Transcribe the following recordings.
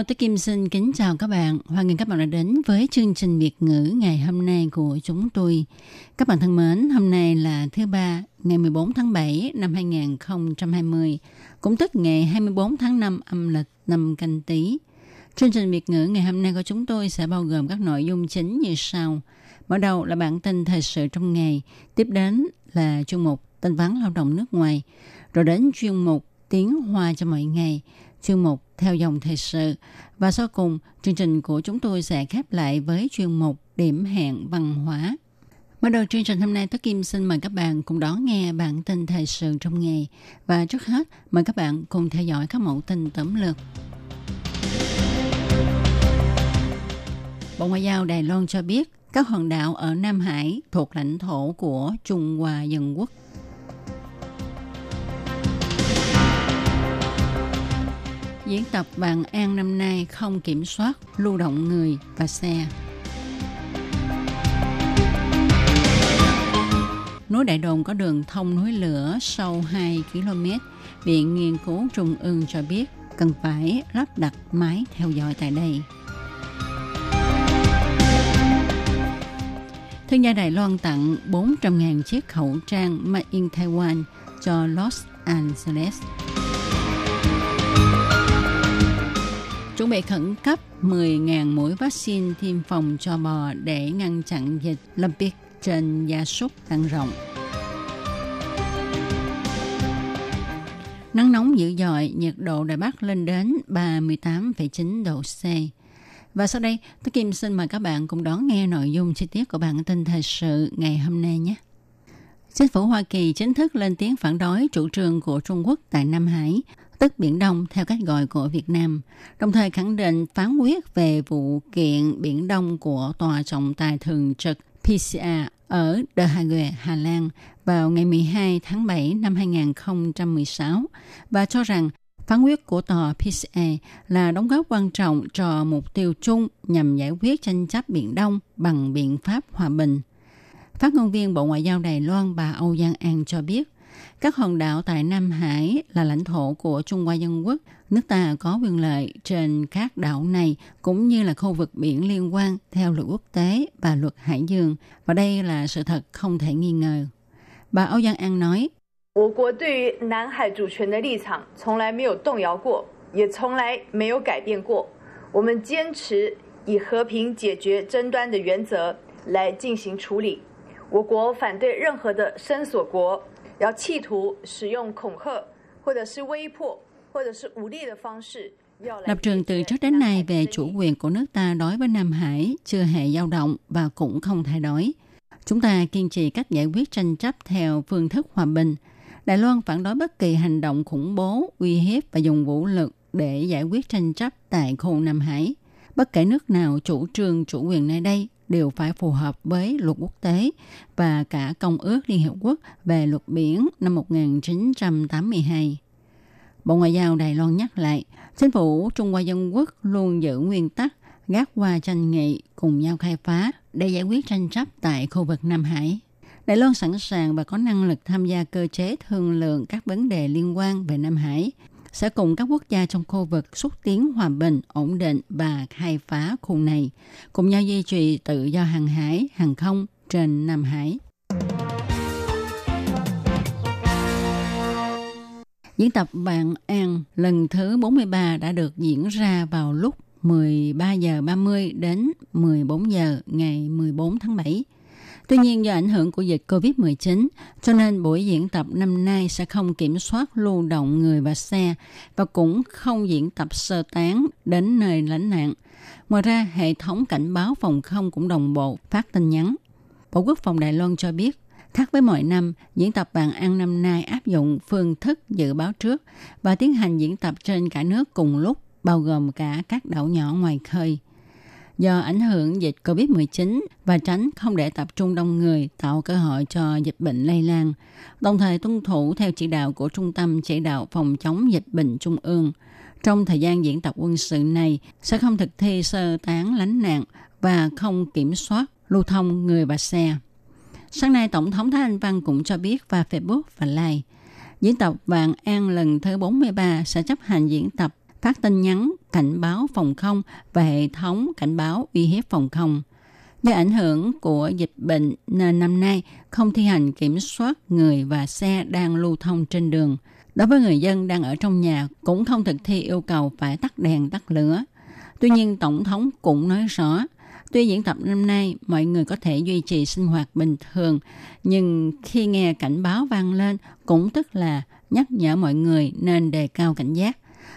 Hello, tôi Kim xin kính chào các bạn. Hoan nghênh các bạn đã đến với chương trình Việt ngữ ngày hôm nay của chúng tôi. Các bạn thân mến, hôm nay là thứ ba, ngày 14 tháng 7 năm 2020, cũng tức ngày 24 tháng 5 âm lịch năm canh tí. Chương trình Việt ngữ ngày hôm nay của chúng tôi sẽ bao gồm các nội dung chính như sau. Mở đầu là bản tin thời sự trong ngày, tiếp đến là chuyên mục tin vắn lao động nước ngoài, rồi đến chuyên mục tiếng hoa cho mọi ngày, chuyên mục theo dòng thời sự và sau cùng chương trình của chúng tôi sẽ khép lại với chuyên mục điểm hẹn văn hóa. Mở đầu chương trình hôm nay, Tất Kim xin mời các bạn cùng đón nghe bản tin thời sự trong ngày. Và trước hết, mời các bạn cùng theo dõi các mẫu tin tóm lược. Bộ Ngoại giao Đài Loan cho biết các hòn đảo ở Nam Hải thuộc lãnh thổ của Trung Hoa Dân Quốc. Diễn tập Bàn An năm nay không kiểm soát, lưu động người và xe. Núi Đại Đồn có đường thông núi lửa sâu 2 km. Viện Nghiên cứu Trung ương cho biết cần phải lắp đặt máy theo dõi tại đây. Thương gia Đài Loan tặng 400.000 chiếc khẩu trang Made in Taiwan cho Los Angeles. Chuẩn bị khẩn cấp 10.000 mũi vaccine tiêm phòng cho bò để ngăn chặn dịch lâm biệt trên gia súc tăng rộng. Nắng nóng dữ dội, nhiệt độ Đài Bắc lên đến 38,9 độ C. Và sau đây, tôi Kim xin mời các bạn cùng đón nghe nội dung chi tiết của bản tin thời sự ngày hôm nay nhé. Chính phủ Hoa Kỳ chính thức lên tiếng phản đối chủ trương của Trung Quốc tại Nam Hải, tức Biển Đông theo cách gọi của Việt Nam, đồng thời khẳng định phán quyết về vụ kiện Biển Đông của Tòa trọng tài thường trực PCA ở The Hague, Hà Lan vào ngày 12 tháng 7 năm 2016 và cho rằng phán quyết của tòa PCA là đóng góp quan trọng cho mục tiêu chung nhằm giải quyết tranh chấp Biển Đông bằng biện pháp hòa bình. Phát ngôn viên Bộ Ngoại giao Đài Loan bà Âu Giang An cho biết, các hòn đảo tại Nam Hải là lãnh thổ của Trung Hoa Dân Quốc. Nước ta có quyền lợi trên các đảo này cũng như là khu vực biển liên quan theo luật quốc tế và luật hải dương. Và đây là sự thật không thể nghi ngờ. Bà Âu Giang An nói, Quốc 国对于南海主权的立场从来没有动摇过，也从来没有改变过。我们坚持以和平解决争端的原则来进行处理。我国反对任何的声索国要企图使用恐吓或者是威迫或者是武力的方式。 Lập trường từ trước đến nay về chủ quyền của nước ta đối với Nam Hải chưa hề dao động và cũng không thay đổi. Chúng ta kiên trì cách giải quyết tranh chấp theo phương thức hòa bình. Đài Loan phản đối bất kỳ hành động khủng bố, uy hiếp và dùng vũ lực để giải quyết tranh chấp tại khu Nam Hải. Bất kể nước nào chủ trương chủ quyền nơi đây đều phải phù hợp với luật quốc tế và cả Công ước Liên Hiệp Quốc về luật biển năm 1982. Bộ Ngoại giao Đài Loan nhắc lại, chính phủ Trung Hoa Dân Quốc luôn giữ nguyên tắc gác qua tranh nghị cùng nhau khai phá để giải quyết tranh chấp tại khu vực Nam Hải. Đài Loan sẵn sàng và có năng lực tham gia cơ chế thương lượng các vấn đề liên quan về Nam Hải, sẽ cùng các quốc gia trong khu vực xúc tiến hòa bình, ổn định và khai phá khu này, cùng nhau duy trì tự do hàng hải, hàng không trên Nam Hải. Diễn tập Bạn An lần thứ 43 đã được diễn ra vào lúc 13 giờ 30 đến 14 giờ ngày 14 tháng 7. Tuy nhiên do ảnh hưởng của dịch Covid-19, cho nên buổi diễn tập năm nay sẽ không kiểm soát lưu động người và xe và cũng không diễn tập sơ tán đến nơi lánh nạn. Ngoài ra, hệ thống cảnh báo phòng không cũng đồng bộ phát tin nhắn. Bộ Quốc phòng Đài Loan cho biết, khác với mọi năm, diễn tập bàn ăn năm nay áp dụng phương thức dự báo trước và tiến hành diễn tập trên cả nước cùng lúc bao gồm cả các đảo nhỏ ngoài khơi. Do ảnh hưởng dịch COVID-19 và tránh không để tập trung đông người tạo cơ hội cho dịch bệnh lây lan, đồng thời tuân thủ theo chỉ đạo của Trung tâm Chỉ đạo Phòng chống dịch bệnh Trung ương. Trong thời gian diễn tập quân sự này sẽ không thực thi sơ tán lánh nạn và không kiểm soát lưu thông người và xe. Sáng nay, Tổng thống Thái Anh Văn cũng cho biết qua Facebook và Like, diễn tập Vàng An lần thứ 43 sẽ chấp hành diễn tập phát tin nhắn cảnh báo phòng không và hệ thống cảnh báo uy hiếp phòng không. Do ảnh hưởng của dịch bệnh nên năm nay không thi hành kiểm soát người và xe đang lưu thông trên đường. Đối với người dân đang ở trong nhà cũng không thực thi yêu cầu phải tắt đèn tắt lửa. Tuy nhiên, Tổng thống cũng nói rõ, tuy diễn tập năm nay mọi người có thể duy trì sinh hoạt bình thường, nhưng khi nghe cảnh báo vang lên cũng tức là nhắc nhở mọi người nên đề cao cảnh giác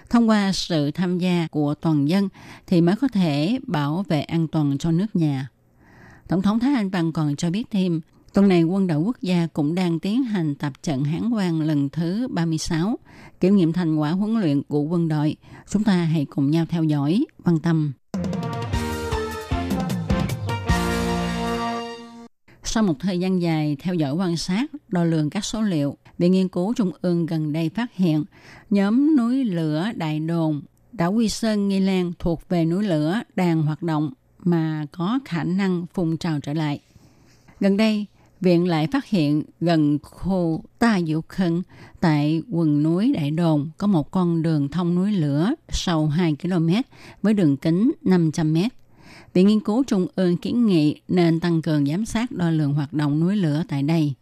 thông qua sự tham gia của toàn dân thì mới có thể bảo vệ an toàn cho nước nhà. Tổng thống Thái Anh Văn còn cho biết thêm, tuần này quân đội quốc gia cũng đang tiến hành tập trận hán quan lần thứ 36, kiểm nghiệm thành quả huấn luyện của quân đội. Chúng ta hãy cùng nhau theo dõi, quan tâm. Sau một thời gian dài theo dõi quan sát, đo lường các số liệu, Viện Nghiên cứu Trung ương gần đây phát hiện nhóm núi lửa Đại Đồn, đảo Quy Sơn, Nghi Lan thuộc về núi lửa đang hoạt động mà có khả năng phun trào trở lại. Gần đây, Viện lại phát hiện gần khu Ta Diệu Khân tại quần núi Đại Đồn có một con đường thông núi lửa sâu 2 km với đường kính 500 mét Viện Nghiên cứu Trung ương kiến nghị nên tăng cường giám sát đo lường hoạt động núi lửa tại đây.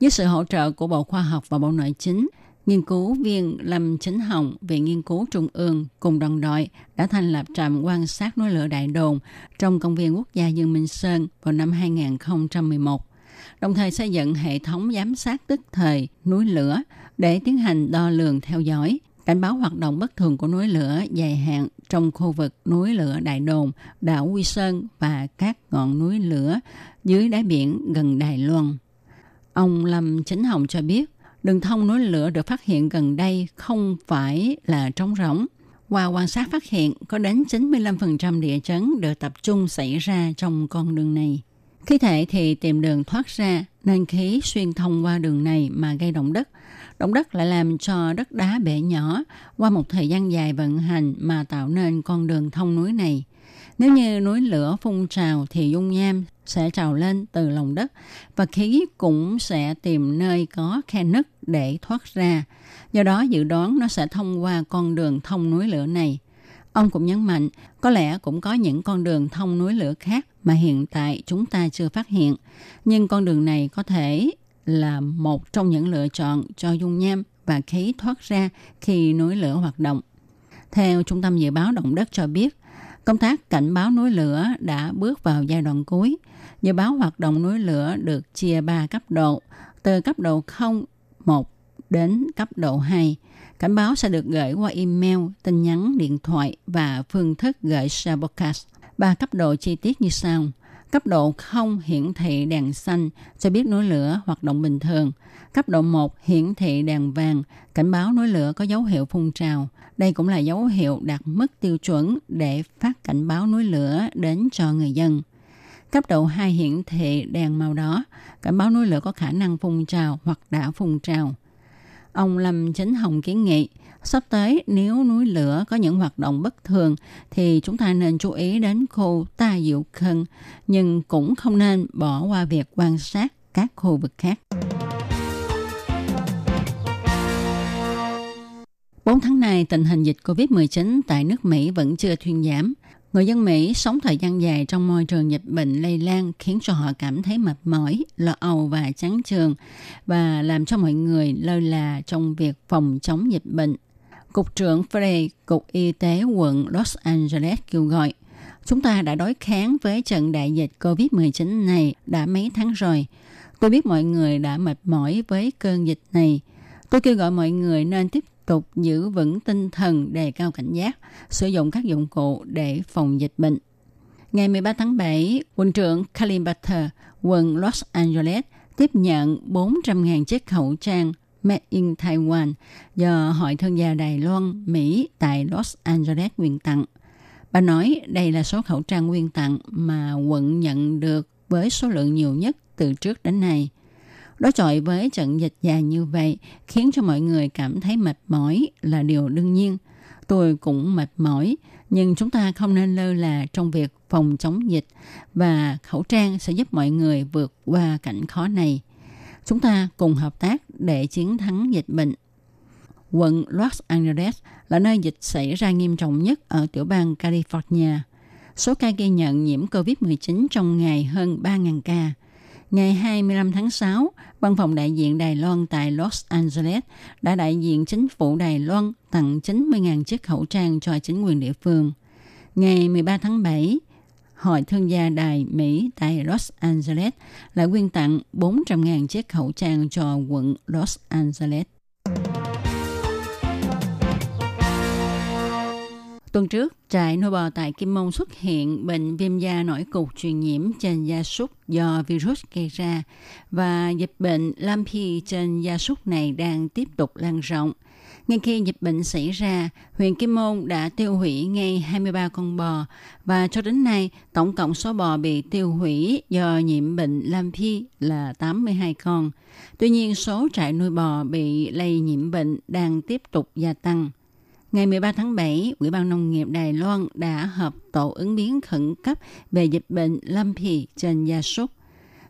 Với sự hỗ trợ của Bộ Khoa học và Bộ Nội chính, nghiên cứu viên Lâm Chính Hồng, Viện Nghiên cứu Trung ương cùng đồng đội đã thành lập trạm quan sát núi lửa Đại Đồn trong công viên quốc gia Dương Minh Sơn vào năm 2011, đồng thời xây dựng hệ thống giám sát tức thời núi lửa để tiến hành đo lường theo dõi, cảnh báo hoạt động bất thường của núi lửa dài hạn trong khu vực núi lửa Đại Đồn, đảo Quy Sơn và các ngọn núi lửa dưới đáy biển gần Đài Loan. Ông Lâm Chính Hồng cho biết, đường thông núi lửa được phát hiện gần đây không phải là trống rỗng. Qua quan sát phát hiện, có đến 95% địa chấn được tập trung xảy ra trong con đường này. Khi thể thì tìm đường thoát ra, nên khí xuyên thông qua đường này mà gây động đất. Động đất lại làm cho đất đá bể nhỏ qua một thời gian dài vận hành mà tạo nên con đường thông núi này. Nếu như núi lửa phun trào thì dung nham sẽ trào lên từ lòng đất và khí cũng sẽ tìm nơi có khe nứt để thoát ra. Do đó dự đoán nó sẽ thông qua con đường thông núi lửa này. Ông cũng nhấn mạnh, có lẽ cũng có những con đường thông núi lửa khác mà hiện tại chúng ta chưa phát hiện. Nhưng con đường này có thể là một trong những lựa chọn cho dung nham và khí thoát ra khi núi lửa hoạt động. Theo Trung tâm Dự báo Động đất cho biết, công tác cảnh báo núi lửa đã bước vào giai đoạn cuối. Dự báo hoạt động núi lửa được chia 3 cấp độ, từ cấp độ 0, 1 đến cấp độ 2. Cảnh báo sẽ được gửi qua email, tin nhắn, điện thoại và phương thức gửi share podcast. Ba cấp độ chi tiết như sau. Cấp độ 0 hiển thị đèn xanh cho biết núi lửa hoạt động bình thường. Cấp độ 1 hiển thị đèn vàng, cảnh báo núi lửa có dấu hiệu phun trào. Đây cũng là dấu hiệu đạt mức tiêu chuẩn để phát cảnh báo núi lửa đến cho người dân. Cấp độ 2 hiển thị đèn màu đỏ, cảnh báo núi lửa có khả năng phun trào hoặc đã phun trào. Ông Lâm Chính Hồng kiến nghị, sắp tới nếu núi lửa có những hoạt động bất thường thì chúng ta nên chú ý đến khu Ta Diệu Khân, nhưng cũng không nên bỏ qua việc quan sát các khu vực khác. 4 tháng này, tình hình dịch COVID-19 tại nước Mỹ vẫn chưa thuyên giảm. Người dân Mỹ sống thời gian dài trong môi trường dịch bệnh lây lan khiến cho họ cảm thấy mệt mỏi, lo âu và chán trường và làm cho mọi người lơ là trong việc phòng chống dịch bệnh. Cục trưởng Frey, Cục Y tế quận Los Angeles kêu gọi, chúng ta đã đối kháng với trận đại dịch COVID-19 này đã mấy tháng rồi. Tôi biết mọi người đã mệt mỏi với cơn dịch này. Tôi kêu gọi mọi người nên tiếp tục giữ vững tinh thần đề cao cảnh giác, sử dụng các dụng cụ để phòng dịch bệnh. Ngày 13 tháng 7, quận trưởng Kalim Butter, quận Los Angeles, tiếp nhận 400.000 chiếc khẩu trang Made in Taiwan do Hội Thương gia Đài Loan, Mỹ tại Los Angeles quyên tặng. Bà nói đây là số khẩu trang quyên tặng mà quận nhận được với số lượng nhiều nhất từ trước đến nay. Đối chọi với trận dịch dài như vậy khiến cho mọi người cảm thấy mệt mỏi là điều đương nhiên. Tôi cũng mệt mỏi, nhưng chúng ta không nên lơ là trong việc phòng chống dịch và khẩu trang sẽ giúp mọi người vượt qua cảnh khó này. Chúng ta cùng hợp tác để chiến thắng dịch bệnh. Quận Los Angeles là nơi dịch xảy ra nghiêm trọng nhất ở tiểu bang California. Số ca ghi nhận nhiễm COVID-19 trong ngày hơn 3.000 ca. Ngày 25 tháng 6, Văn phòng đại diện Đài Loan tại Los Angeles đã đại diện chính phủ Đài Loan tặng 90.000 chiếc khẩu trang cho chính quyền địa phương. Ngày 13 tháng 7, Hội Thương gia Đài Mỹ tại Los Angeles lại quyên tặng 400.000 chiếc khẩu trang cho quận Los Angeles. Tuần trước, trại nuôi bò tại Kim Mông xuất hiện bệnh viêm da nổi cục truyền nhiễm trên gia súc do virus gây ra và dịch bệnh Lampi trên gia súc này đang tiếp tục lan rộng. Ngay khi dịch bệnh xảy ra, huyện Kim Môn đã tiêu hủy ngay 23 con bò và cho đến nay tổng cộng số bò bị tiêu hủy do nhiễm bệnh Lampi là 82 con. Tuy nhiên số trại nuôi bò bị lây nhiễm bệnh đang tiếp tục gia tăng. Ngày 13 tháng 7, Ủy ban Nông nghiệp Đài Loan đã họp tổ ứng biến khẩn cấp về dịch bệnh Lumpy trên gia súc.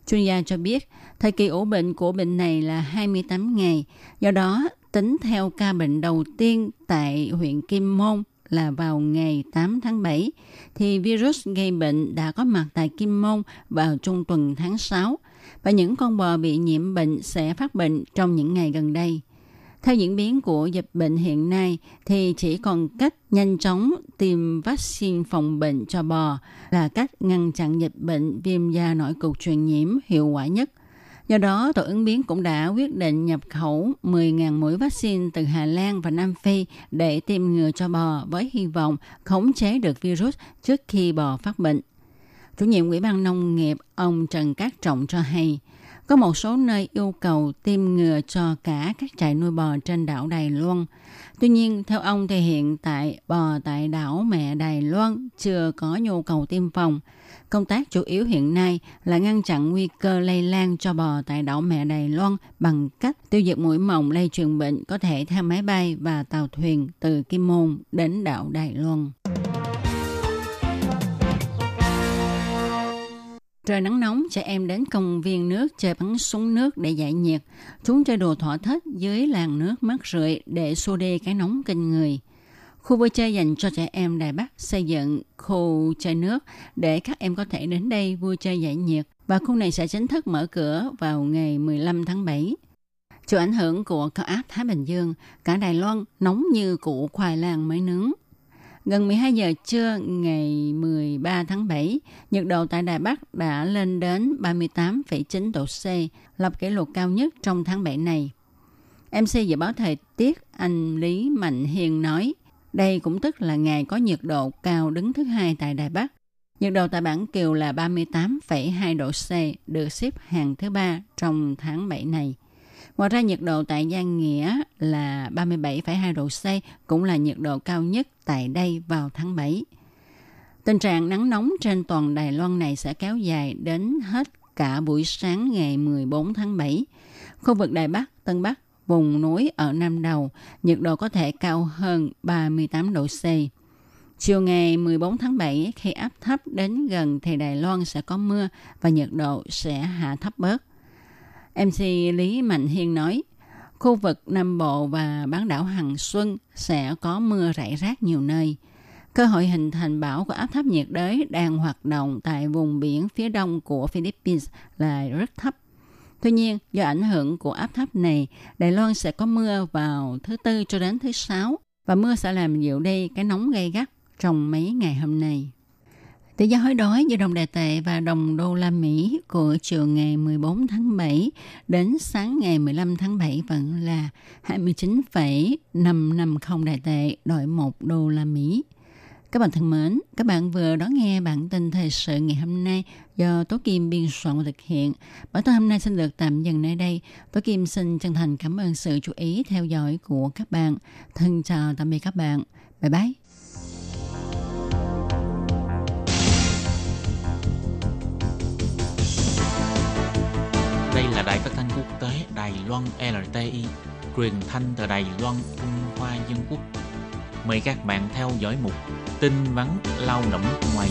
Chuyên gia cho biết, thời kỳ ủ bệnh của bệnh này là 28 ngày, do đó tính theo ca bệnh đầu tiên tại huyện Kim Môn là vào ngày 8 tháng 7, thì virus gây bệnh đã có mặt tại Kim Môn vào trung tuần tháng 6, và những con bò bị nhiễm bệnh sẽ phát bệnh trong những ngày gần đây. Theo diễn biến của dịch bệnh hiện nay thì chỉ còn cách nhanh chóng tìm vaccine phòng bệnh cho bò là cách ngăn chặn dịch bệnh viêm da nổi cục truyền nhiễm hiệu quả nhất. Do đó, Tổ ứng biến cũng đã quyết định nhập khẩu 10.000 mũi vaccine từ Hà Lan và Nam Phi để tiêm ngừa cho bò với hy vọng khống chế được virus trước khi bò phát bệnh. Chủ nhiệm Ủy ban Nông nghiệp ông Trần Cát Trọng cho hay, có một số nơi yêu cầu tiêm ngừa cho cả các trại nuôi bò trên đảo Đài Loan. Tuy nhiên, theo ông thì hiện tại bò tại đảo mẹ Đài Loan chưa có nhu cầu tiêm phòng. Công tác chủ yếu hiện nay là ngăn chặn nguy cơ lây lan cho bò tại đảo mẹ Đài Loan bằng cách tiêu diệt mũi mồng lây truyền bệnh có thể theo máy bay và tàu thuyền từ Kim Môn đến đảo Đài Loan. Trời nắng nóng, trẻ em đến công viên nước chơi bắn súng nước để giải nhiệt. Chúng chơi đồ thỏa thích dưới làn nước mát rượi để xua đi cái nóng kinh người. Khu vui chơi dành cho trẻ em Đài Bắc xây dựng khu chơi nước để các em có thể đến đây vui chơi giải nhiệt và khu này sẽ chính thức mở cửa vào ngày 15 tháng 7. Chịu ảnh hưởng của cao áp Thái Bình Dương, cả Đài Loan nóng như củ khoai lang mới nướng. Gần 12 giờ trưa ngày 13 tháng 7, nhiệt độ tại Đài Bắc đã lên đến 38,9 độ C, lập kỷ lục cao nhất trong tháng 7 này. MC dự báo thời tiết anh Lý Mạnh Hiền nói, đây cũng tức là ngày có nhiệt độ cao đứng thứ hai tại Đài Bắc. Nhiệt độ tại Bản Kiều là 38,2 độ C, được xếp hàng thứ ba trong tháng 7 này. Ngoài ra nhiệt độ tại Giang Nghĩa là 37,2 độ C, cũng là nhiệt độ cao nhất tại đây vào tháng 7. Tình trạng nắng nóng trên toàn Đài Loan này sẽ kéo dài đến hết cả buổi sáng ngày 14 tháng 7. Khu vực Đài Bắc, Tân Bắc, vùng núi ở Nam Đầu, nhiệt độ có thể cao hơn 38 độ C. Chiều ngày 14 tháng 7, khi áp thấp đến gần thì Đài Loan sẽ có mưa và nhiệt độ sẽ hạ thấp bớt. MC Lý Mạnh Hiên nói, khu vực Nam Bộ và bán đảo Hằng Xuân sẽ có mưa rải rác nhiều nơi. Cơ hội hình thành bão của áp thấp nhiệt đới đang hoạt động tại vùng biển phía đông của Philippines là rất thấp. Tuy nhiên, do ảnh hưởng của áp thấp này, Đài Loan sẽ có mưa vào thứ Tư cho đến thứ Sáu và mưa sẽ làm dịu đi cái nóng gay gắt trong mấy ngày hôm nay. Tỷ giá hối đoái giữa đồng đại tệ và đồng đô la Mỹ của chiều ngày 14 tháng 7 đến sáng ngày 15 tháng 7 vẫn là 29,550 đại tệ đổi 1 đô la Mỹ. Các bạn thân mến, các bạn vừa đón nghe bản tin thời sự ngày hôm nay do Tố Kim biên soạn và thực hiện. Bản tin hôm nay xin được tạm dừng nơi đây. Tố Kim xin chân thành cảm ơn sự chú ý theo dõi của các bạn. Thân chào tạm biệt các bạn. Bye bye. Đây là đài phát thanh quốc tế Đài Loan LTI, truyền thanh từ Đài Loan, Trung Hoa Dân Quốc. Mời các bạn theo dõi mục tin vắn lao động ngoài.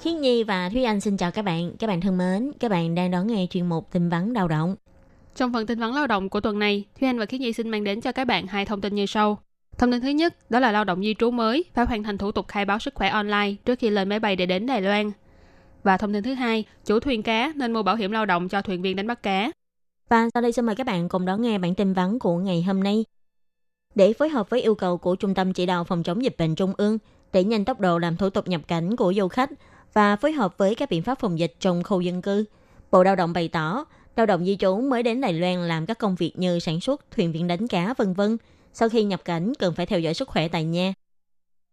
Khiết Nhi và Thúy Anh xin chào các bạn. Các bạn thân mến, các bạn đang đón nghe chuyên mục tin vắn lao động. Trong phần tin vắn lao động của tuần này, Thúy Anh và Khiết Nhi xin mang đến cho các bạn hai thông tin như sau. Thông tin thứ nhất, đó là lao động di trú mới phải hoàn thành thủ tục khai báo sức khỏe online trước khi lên máy bay để đến Đài Loan. Và thông tin thứ hai, chủ thuyền cá nên mua bảo hiểm lao động cho thuyền viên đánh bắt cá. Và sau đây xin mời các bạn cùng đón nghe bản tin vắn của ngày hôm nay. Để phối hợp với yêu cầu của Trung tâm Chỉ đạo Phòng chống dịch bệnh Trung ương, đẩy nhanh tốc độ làm thủ tục nhập cảnh của du khách và phối hợp với các biện pháp phòng dịch trong khu dân cư, Bộ Lao động bày tỏ, lao động di trú mới đến Đài Loan làm các công việc như sản xuất, thuyền viên đánh cá, vân vân. Sau khi nhập cảnh cần phải theo dõi sức khỏe tại nhà.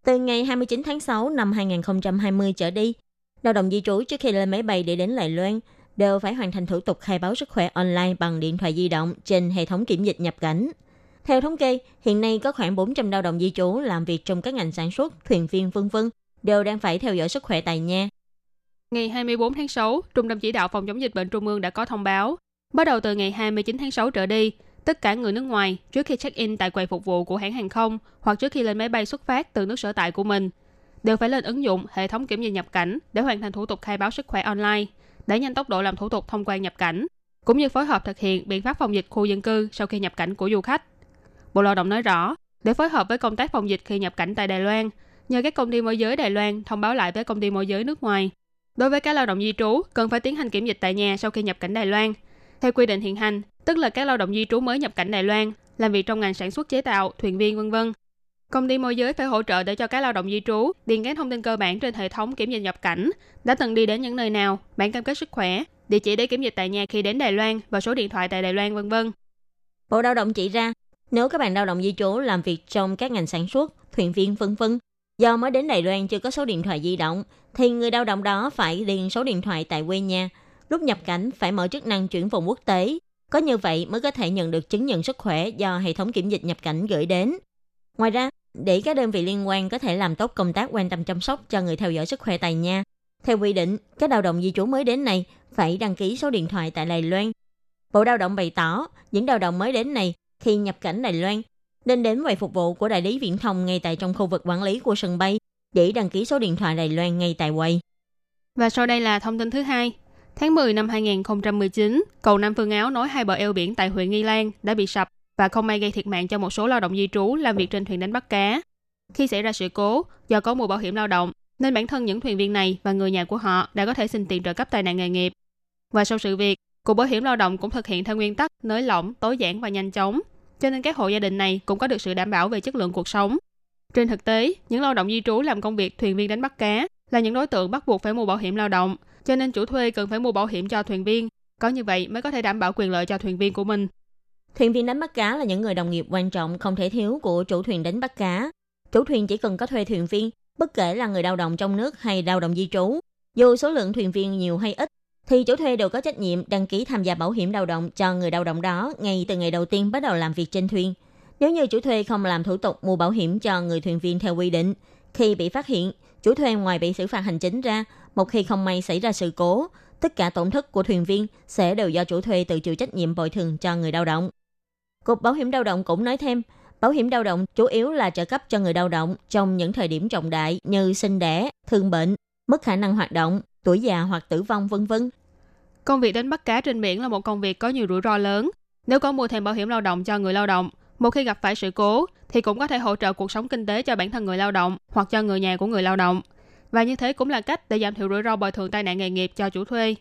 Từ ngày 29 tháng 6 năm 2020 trở đi, lao động di trú trước khi lên máy bay để đến Đài Loan đều phải hoàn thành thủ tục khai báo sức khỏe online bằng điện thoại di động trên hệ thống kiểm dịch nhập cảnh. Theo thống kê, hiện nay có khoảng 400 lao động di trú làm việc trong các ngành sản xuất, thuyền viên vân vân đều đang phải theo dõi sức khỏe tại nhà. Ngày 24 tháng 6, Trung tâm Chỉ đạo Phòng chống dịch bệnh Trung ương đã có thông báo. Bắt đầu từ ngày 29 tháng 6 trở đi, tất cả người nước ngoài trước khi check-in tại quầy phục vụ của hãng hàng không hoặc trước khi lên máy bay xuất phát từ nước sở tại của mình đều phải lên ứng dụng hệ thống kiểm dịch nhập cảnh để hoàn thành thủ tục khai báo sức khỏe online, để nhanh tốc độ làm thủ tục thông quan nhập cảnh, cũng như phối hợp thực hiện biện pháp phòng dịch khu dân cư sau khi nhập cảnh của du khách. Bộ Lao động nói rõ, để phối hợp với công tác phòng dịch khi nhập cảnh tại Đài Loan, nhờ các công ty môi giới Đài Loan thông báo lại với công ty môi giới nước ngoài. Đối với các lao động di trú, cần phải tiến hành kiểm dịch tại nhà sau khi nhập cảnh Đài Loan. Theo quy định hiện hành, tức là các lao động di trú mới nhập cảnh Đài Loan, làm việc trong ngành sản xuất chế tạo, thuyền viên vân vân. Công ty môi giới phải hỗ trợ để cho các lao động di trú điền các thông tin cơ bản trên hệ thống kiểm dịch nhập cảnh, đã từng đi đến những nơi nào, bản cam kết sức khỏe, địa chỉ để kiểm dịch tại nhà khi đến Đài Loan và số điện thoại tại Đài Loan vân vân. Bộ Lao động chỉ ra, nếu các bạn lao động di trú làm việc trong các ngành sản xuất, thuyền viên vân vân, do mới đến Đài Loan chưa có số điện thoại di động, thì người lao động đó phải điền số điện thoại tại quê nhà. Lúc nhập cảnh phải mở chức năng chuyển vùng quốc tế. Có như vậy mới có thể nhận được chứng nhận sức khỏe do hệ thống kiểm dịch nhập cảnh gửi đến. Ngoài ra, để các đơn vị liên quan có thể làm tốt công tác quan tâm chăm sóc cho người theo dõi sức khỏe tại nhà, theo quy định, các lao động di trú mới đến này phải đăng ký số điện thoại tại Đài Loan. Bộ Lao động bày tỏ, những lao động mới đến này khi nhập cảnh Đài Loan nên đến quầy phục vụ của đại lý viễn thông ngay tại trong khu vực quản lý của sân bay để đăng ký số điện thoại Đài Loan ngay tại quầy. Và sau đây là thông tin thứ hai. Tháng 10 năm 2019, cầu Nam Phương Áo nối hai bờ eo biển tại huyện Nghi Lan đã bị sập và không may gây thiệt mạng cho một số lao động di trú làm việc trên thuyền đánh bắt cá. Khi xảy ra sự cố, do có mua bảo hiểm lao động, nên bản thân những thuyền viên này và người nhà của họ đã có thể xin tiền trợ cấp tai nạn nghề nghiệp. Và sau sự việc, Cục Bảo hiểm Lao động cũng thực hiện theo nguyên tắc nới lỏng, tối giản và nhanh chóng, cho nên các hộ gia đình này cũng có được sự đảm bảo về chất lượng cuộc sống. Trên thực tế, những lao động di trú làm công việc thuyền viên đánh bắt cá là những đối tượng bắt buộc phải mua bảo hiểm lao động, cho nên chủ thuê cần phải mua bảo hiểm cho thuyền viên. Có như vậy mới có thể đảm bảo quyền lợi cho thuyền viên của mình. Thuyền viên đánh bắt cá là những người đồng nghiệp quan trọng không thể thiếu của chủ thuyền đánh bắt cá. Chủ thuyền chỉ cần có thuê thuyền viên, bất kể là người lao động trong nước hay lao động di trú. Dù số lượng thuyền viên nhiều hay ít, thì chủ thuê đều có trách nhiệm đăng ký tham gia bảo hiểm lao động cho người lao động đó ngay từ ngày đầu tiên bắt đầu làm việc trên thuyền. Nếu như chủ thuê không làm thủ tục mua bảo hiểm cho người thuyền viên theo quy định, khi bị phát hiện, chủ thuê ngoài bị xử phạt hành chính ra, một khi không may xảy ra sự cố, tất cả tổn thất của thuyền viên sẽ đều do chủ thuê tự chịu trách nhiệm bồi thường cho người lao động. Cục Bảo hiểm lao động cũng nói thêm, bảo hiểm lao động chủ yếu là trợ cấp cho người lao động trong những thời điểm trọng đại như sinh đẻ, thương bệnh, mất khả năng hoạt động, tuổi già hoặc tử vong vân vân. Công việc đánh bắt cá trên biển là một công việc có nhiều rủi ro lớn. Nếu có mua thêm bảo hiểm lao động cho người lao động, một khi gặp phải sự cố thì cũng có thể hỗ trợ cuộc sống kinh tế cho bản thân người lao động hoặc cho người nhà của người lao động. Và như thế cũng là cách để giảm thiểu rủi ro bồi thường tai nạn nghề nghiệp cho chủ thuê.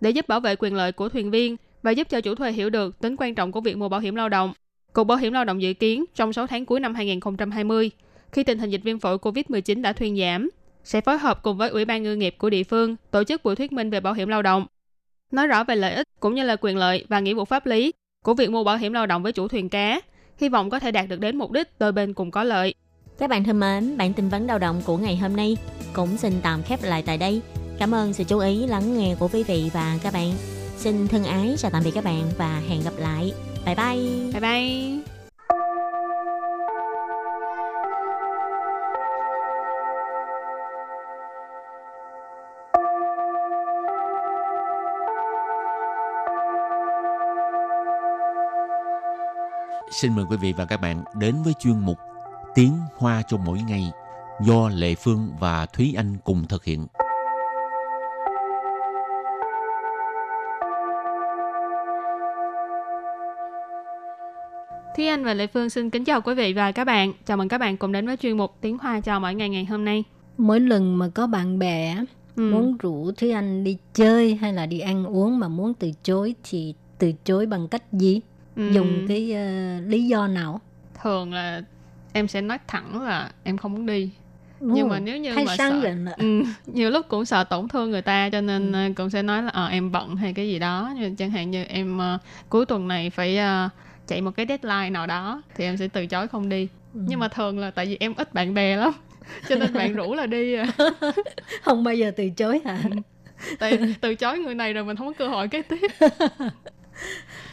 Để giúp bảo vệ quyền lợi của thuyền viên và giúp cho chủ thuê hiểu được tính quan trọng của việc mua bảo hiểm lao động, Cục Bảo hiểm lao động dự kiến trong 6 tháng cuối năm 2020, khi tình hình dịch viêm phổi COVID-19 đã thuyên giảm, sẽ phối hợp cùng với Ủy ban ngư nghiệp của địa phương tổ chức buổi thuyết minh về bảo hiểm lao động, nói rõ về lợi ích cũng như là quyền lợi và nghĩa vụ pháp lý của việc mua bảo hiểm lao động với chủ thuyền cá, Hy vọng có thể đạt được đến mục đích đôi bên cùng có lợi. Các bạn thân mến, bản tin vấn lao động của ngày hôm nay cũng xin tạm khép lại tại đây. Cảm ơn sự chú ý lắng nghe của quý vị và các bạn. Xin thân ái chào tạm biệt các bạn và hẹn gặp lại. Bye bye. Bye bye. Xin mời quý vị và các bạn đến với chuyên mục Tiếng Hoa cho mỗi ngày do Lệ Phương và Thúy Anh cùng thực hiện. Thúy Anh và Lệ Phương xin kính chào quý vị và các bạn. Chào mừng các bạn cùng đến với chuyên mục Tiếng Hoa chào mỗi ngày ngày hôm nay. Mỗi lần mà có bạn bè Ừ. muốn rủ Thúy Anh đi chơi hay là đi ăn uống mà muốn từ chối thì từ chối bằng cách gì? Ừ. Dùng cái ờ, lý do nào? thường là em sẽ nói thẳng là em không muốn đi. Nhưng Ồ, mà nếu như hay mà sang sợ-. Ừ, nhiều lúc cũng sợ tổn thương người ta cho Ừ. nên ờ, cũng sẽ nói là ờ, em bận hay cái gì đó Như chẳng hạn như em ờ, cuối tuần này phải ờ, chạy một cái deadline nào đó thì em sẽ từ chối không đi Ừ. nhưng mà thường là tại vì em ít bạn bè lắm cho nên bạn rủ là đi à. không bao giờ từ chối hả? tại từ chối người này rồi mình không có cơ hội kế tiếp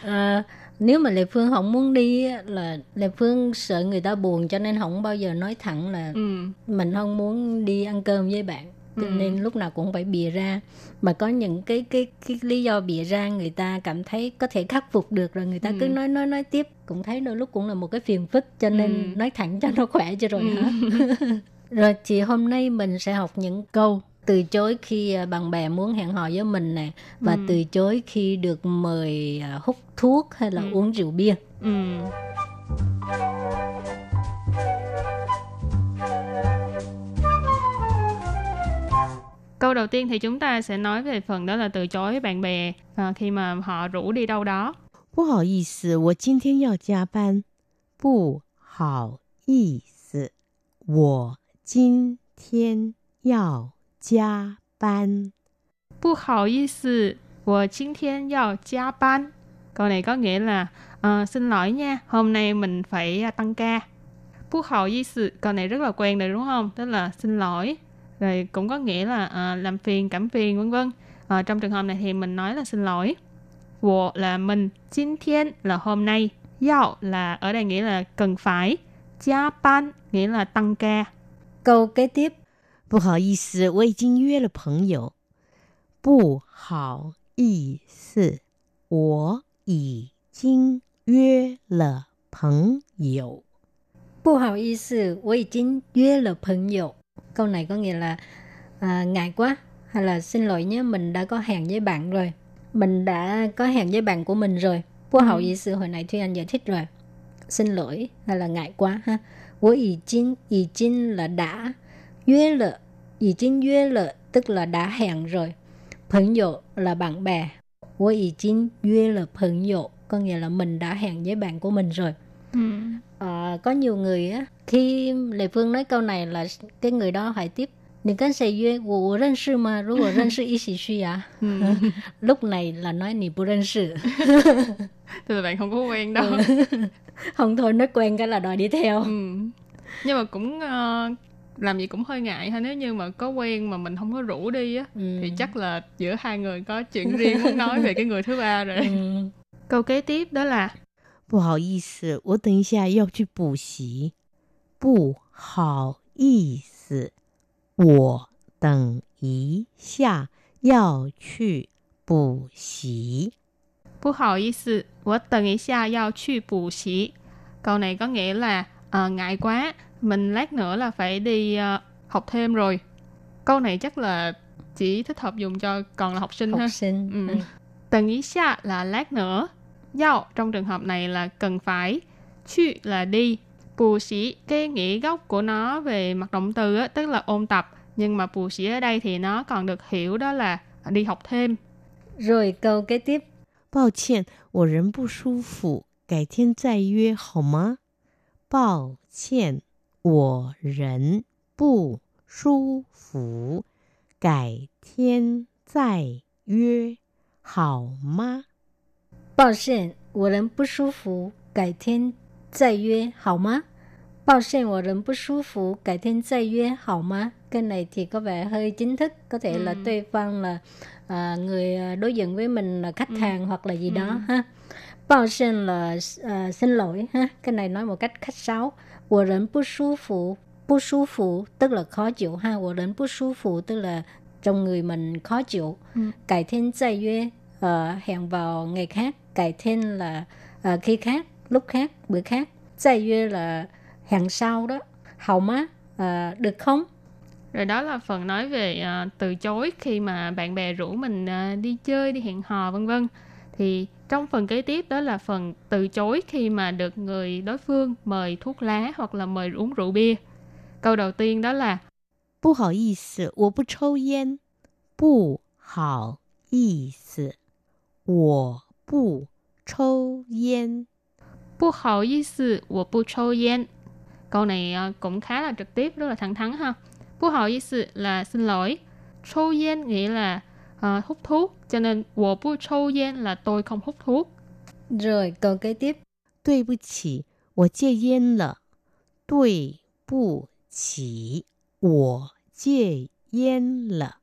À, nếu mà Lệ Phương không muốn đi là Lệ Phương sợ người ta buồn cho nên không bao giờ nói thẳng là ừ. mình không muốn đi ăn cơm với bạn cho Ừ. nên lúc nào cũng phải bịa ra mà có những cái cái cái lý do bịa ra người ta cảm thấy có thể khắc phục được rồi người ta cứ Ừ. nói nói nói tiếp cũng thấy đôi lúc cũng là một cái phiền phức cho nên Ừ. nói thẳng cho nó khỏe cho rồi Ừ. hả rồi thì hôm nay mình sẽ học những câu từ chối khi à, bạn bè muốn hẹn hò với mình nè và Ừ. từ chối khi được mời à, hút thuốc hay là Ừ. uống rượu bia Ừ. Câu đầu tiên thì chúng ta sẽ nói về phần đó là từ chối bạn bè à, khi mà họ rủ đi đâu đó. 不好意思，我今天要加班。不好意思，我今天要加班。不好意思，我今天要加班. Câu này có nghĩa là "Ờ, xin lỗi nha, hôm nay mình phải à, tăng ca. 不好意思, câu này rất là quen rồi đúng không? Tức là xin lỗi. Rồi cũng có nghĩa là à, làm phiền, cảm phiền vân vân. Ờ, trong trường hợp này thì mình nói là xin lỗi. 我 là mình, 今天 là hôm nay, 要 là ở đây nghĩa là cần phải, 加班 nghĩa là tăng ca. câu kế tiếp 不好意思，我已经约了朋友。不好意思，我已经约了朋友。 不好意思，我已经约了朋友。 câu này có nghĩa là à, ngại quá hay là xin lỗi nhé mình đã có hẹn với bạn rồi. Mình đã có hẹn với bạn của mình rồi. Bố hậu ừ. ý sự hồi nãy thì Anh giải thích rồi. Xin lỗi hay là ngại quá ha. Của ý chính ý chính là đã duyên lợ ý chính duyên lợ tức là đã hẹn rồi. Phận dụ là bạn bè. Của ý chính duyên là phận dụ có nghĩa là mình đã hẹn với bạn của mình rồi. Ừ. à, có nhiều người á khi Lê Phương nói câu này là cái người đó hỏi tiếp 你跟谁约我我认识吗如果认识一起去啊 lúc này là nói 你不认识 Tức là bạn không có quen đâu. không thôi nói quen cái là đòi đi theo ừ. nhưng mà cũng ờ, làm gì cũng hơi ngại ha nếu như mà có quen mà mình không có rủ đi á Ừ. thì chắc là giữa hai người có chuyện riêng muốn nói về cái người thứ ba rồi Ừ. câu kế tiếp đó là 不好意思，我等一下要去补习。 不好意思，我等一下要去补习。 不好意思我等一下要去补习 câu này có nghĩa là ờ, ngại quá mình lát nữa là phải đi ờ, học thêm rồi câu này chắc là chỉ thích hợp dùng cho còn là học sinh ha học sinh Ừ. Ừ. Tần ý xa là lát nữa. Yao trong trường hợp này là cần phải. Chu là đi. Bù sĩ, cái nghĩa gốc của nó về mặt động từ á, tức là ôn tập. Nhưng mà bù sĩ ở đây thì nó còn được hiểu đó là đi học thêm. rồi câu kế tiếp 抱歉，我人不舒服，改天再约好吗？抱歉，我人不舒服，改天再约好吗？抱歉我人不舒服改天 再约好吗？抱歉，我人不舒服，改天再约好吗? Cái này thì có vẻ hơi chính thức, có thể ừ. là đối phương là à, người à, đối diện với mình là khách ừ. hàng hoặc là gì ừ. đó ha. Bao xin là à, xin lỗi ha. Cái này nói một cách khách sáo. 我人不舒服，不舒服 tức là khó chịu ha. 我人不舒服 tức là trong người mình khó chịu. Ừ. Cải thiên giải yue uh, hẹn vào ngày khác. Cải thiên là uh, khi khác, lúc khác, bữa khác. Giải yue là hẹn sau đó. Hậu má, uh, được không? Rồi đó là phần nói về uh, từ chối khi mà bạn bè rủ mình uh, đi chơi, đi hẹn hò vân vân. Thì trong phần kế tiếp đó là phần từ chối khi mà được người đối phương mời thuốc lá hoặc là mời uống rượu bia. Câu đầu tiên đó là 不好意思，我不抽烟。不好意思，我不抽烟。 不好意思，我不抽烟。Câu này à, cũng khá là trực tiếp, rất là thẳng thắn ha. 不好意思 là xin lỗi. 抽烟 nghĩa là uh, hút thuốc, cho nên 我不抽烟 là tôi không hút thuốc. Rồi, câu kế tiếp. 对不起，我戒烟了。对不起，我戒烟了。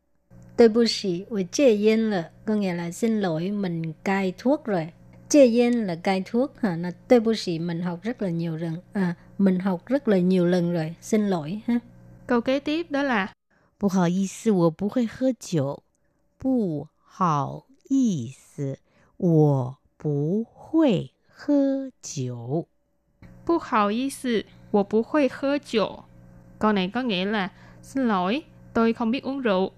对不起，我戒烟了，có nghĩa là xin lỗi mình cai thuốc rồi. Chê yên là cai thuốc ha, là tôi bù sĩ mình học rất là nhiều lần, à, mình học rất là nhiều lần rồi, xin lỗi ha. Câu kế tiếp đó là 不好意思，我不会喝酒。不好意思，我不会喝酒。不好意思，我不会喝酒。Câu này có nghĩa là xin lỗi, tôi không biết uống rượu.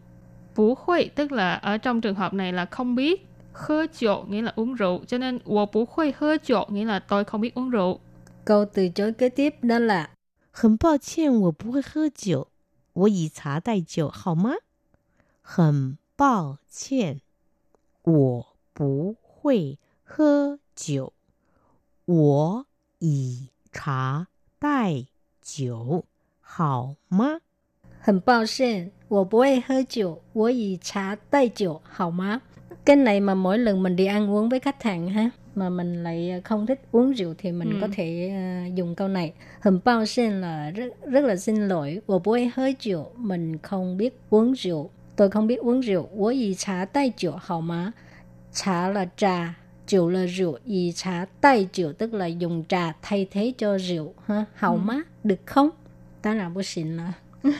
Bú huệ tức là ở trong trường hợp này là không biết. Hơ chộ nghĩa là uống rượu. Cho nên 我不会喝酒 nghĩa là tôi không biết uống rượu. Câu từ chối kế tiếp đó là 很抱歉，我不会喝酒。我以茶代酒，好吗？很抱歉，我不会喝酒。我以茶代酒，好吗？很抱歉，我不会喝酒，我以茶代酒，好吗 cái này mà mỗi lần mình đi ăn uống với khách hàng ha mà mình lại không thích uống rượu thì mình ừ. có thể uh, dùng câu này. Hình bao xin là rất rất là xin lỗi. Của bôi hơi rượu mình không biết uống rượu. Tôi không biết uống rượu. Tôi gì trà tay rượu hào má trà là trà rượu là rượu. Gì trà tay rượu tức là dùng trà thay thế cho rượu ha? Hào ừ. má được không? Đó là bố xin là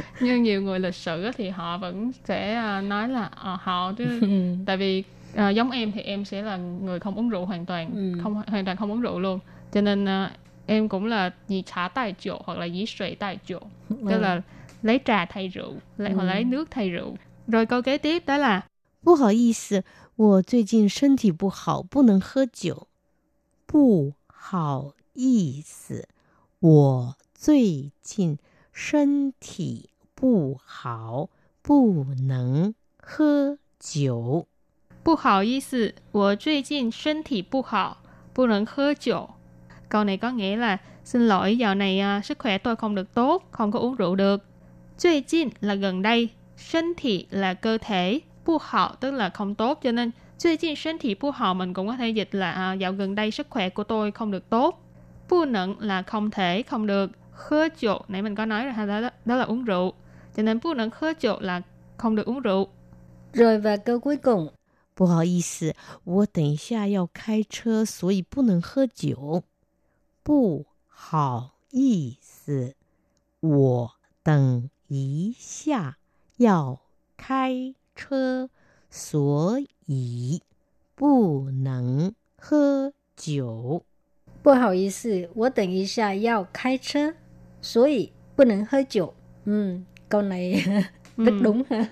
nhưng nhiều người lịch sử thì họ vẫn sẽ à, nói là uh, họ chứ tại vì uh, giống em thì em sẽ là người không uống rượu hoàn toàn ừ. không hoàn toàn không uống rượu luôn cho nên uh, em cũng là gì trà tài rượu hoặc là gì sủy tài rượu tức ừ. là lấy trà thay rượu lấy ừ. hoặc lấy nước thay rượu rồi câu kế tiếp đó là 不好意思，我最近身体不好，不能喝酒。不好意思，我最近身体不好，不能喝酒。 不好意思，我最近身体不好，不能喝酒。Câu này có nghĩa là xin lỗi dạo này à, sức khỏe tôi không được tốt, không có uống rượu được. 最近 là gần đây, thân thị là cơ thể, bu hảo tức là không tốt cho nên 最近身体不好 mình cũng có thể dịch là à, dạo gần đây sức khỏe của tôi không được tốt. Bu nẫn là không thể, không được. Khơ chộ, nãy mình có nói rồi, đó, đó, đó là uống rượu. Cho nên bu nẫn khơ chộ là không được uống rượu. Rồi và câu cuối cùng. 不好意思，我等一下要开车，所以不能喝酒。不好意思，我等一下要开车，所以不能喝酒。不好意思，我等一下要开车， 所以不能喝酒. Ừ, câu này rất đúng ha.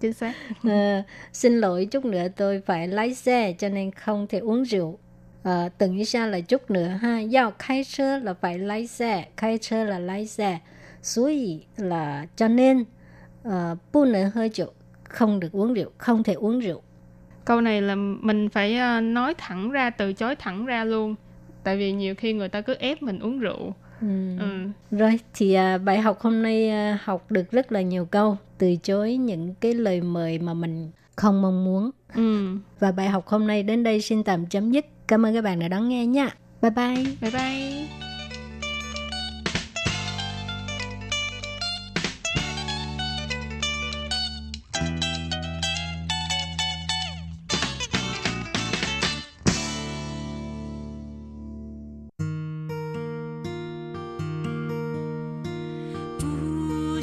Chính xác. À, xin lỗi chút nữa tôi phải lái xe cho nên không thể uống rượu. À, từng ý xa là chút nữa ha. Giao khai车 là phải lái xe, khai 车 là lái xe. Suy là cho nên uh, bu nợ hơi rượu, không được uống rượu, không thể uống rượu. Câu này là mình phải uh, nói thẳng ra, từ chối thẳng ra luôn tại vì nhiều khi người ta cứ ép mình uống rượu Ừ. Ừ. Rồi thì à, bài học hôm nay à, học được rất là nhiều câu từ chối những cái lời mời mà mình không mong muốn. Ừ. Và bài học hôm nay đến đây xin tạm chấm dứt. Cảm ơn các bạn đã đón nghe nha. Bye bye. Bye bye.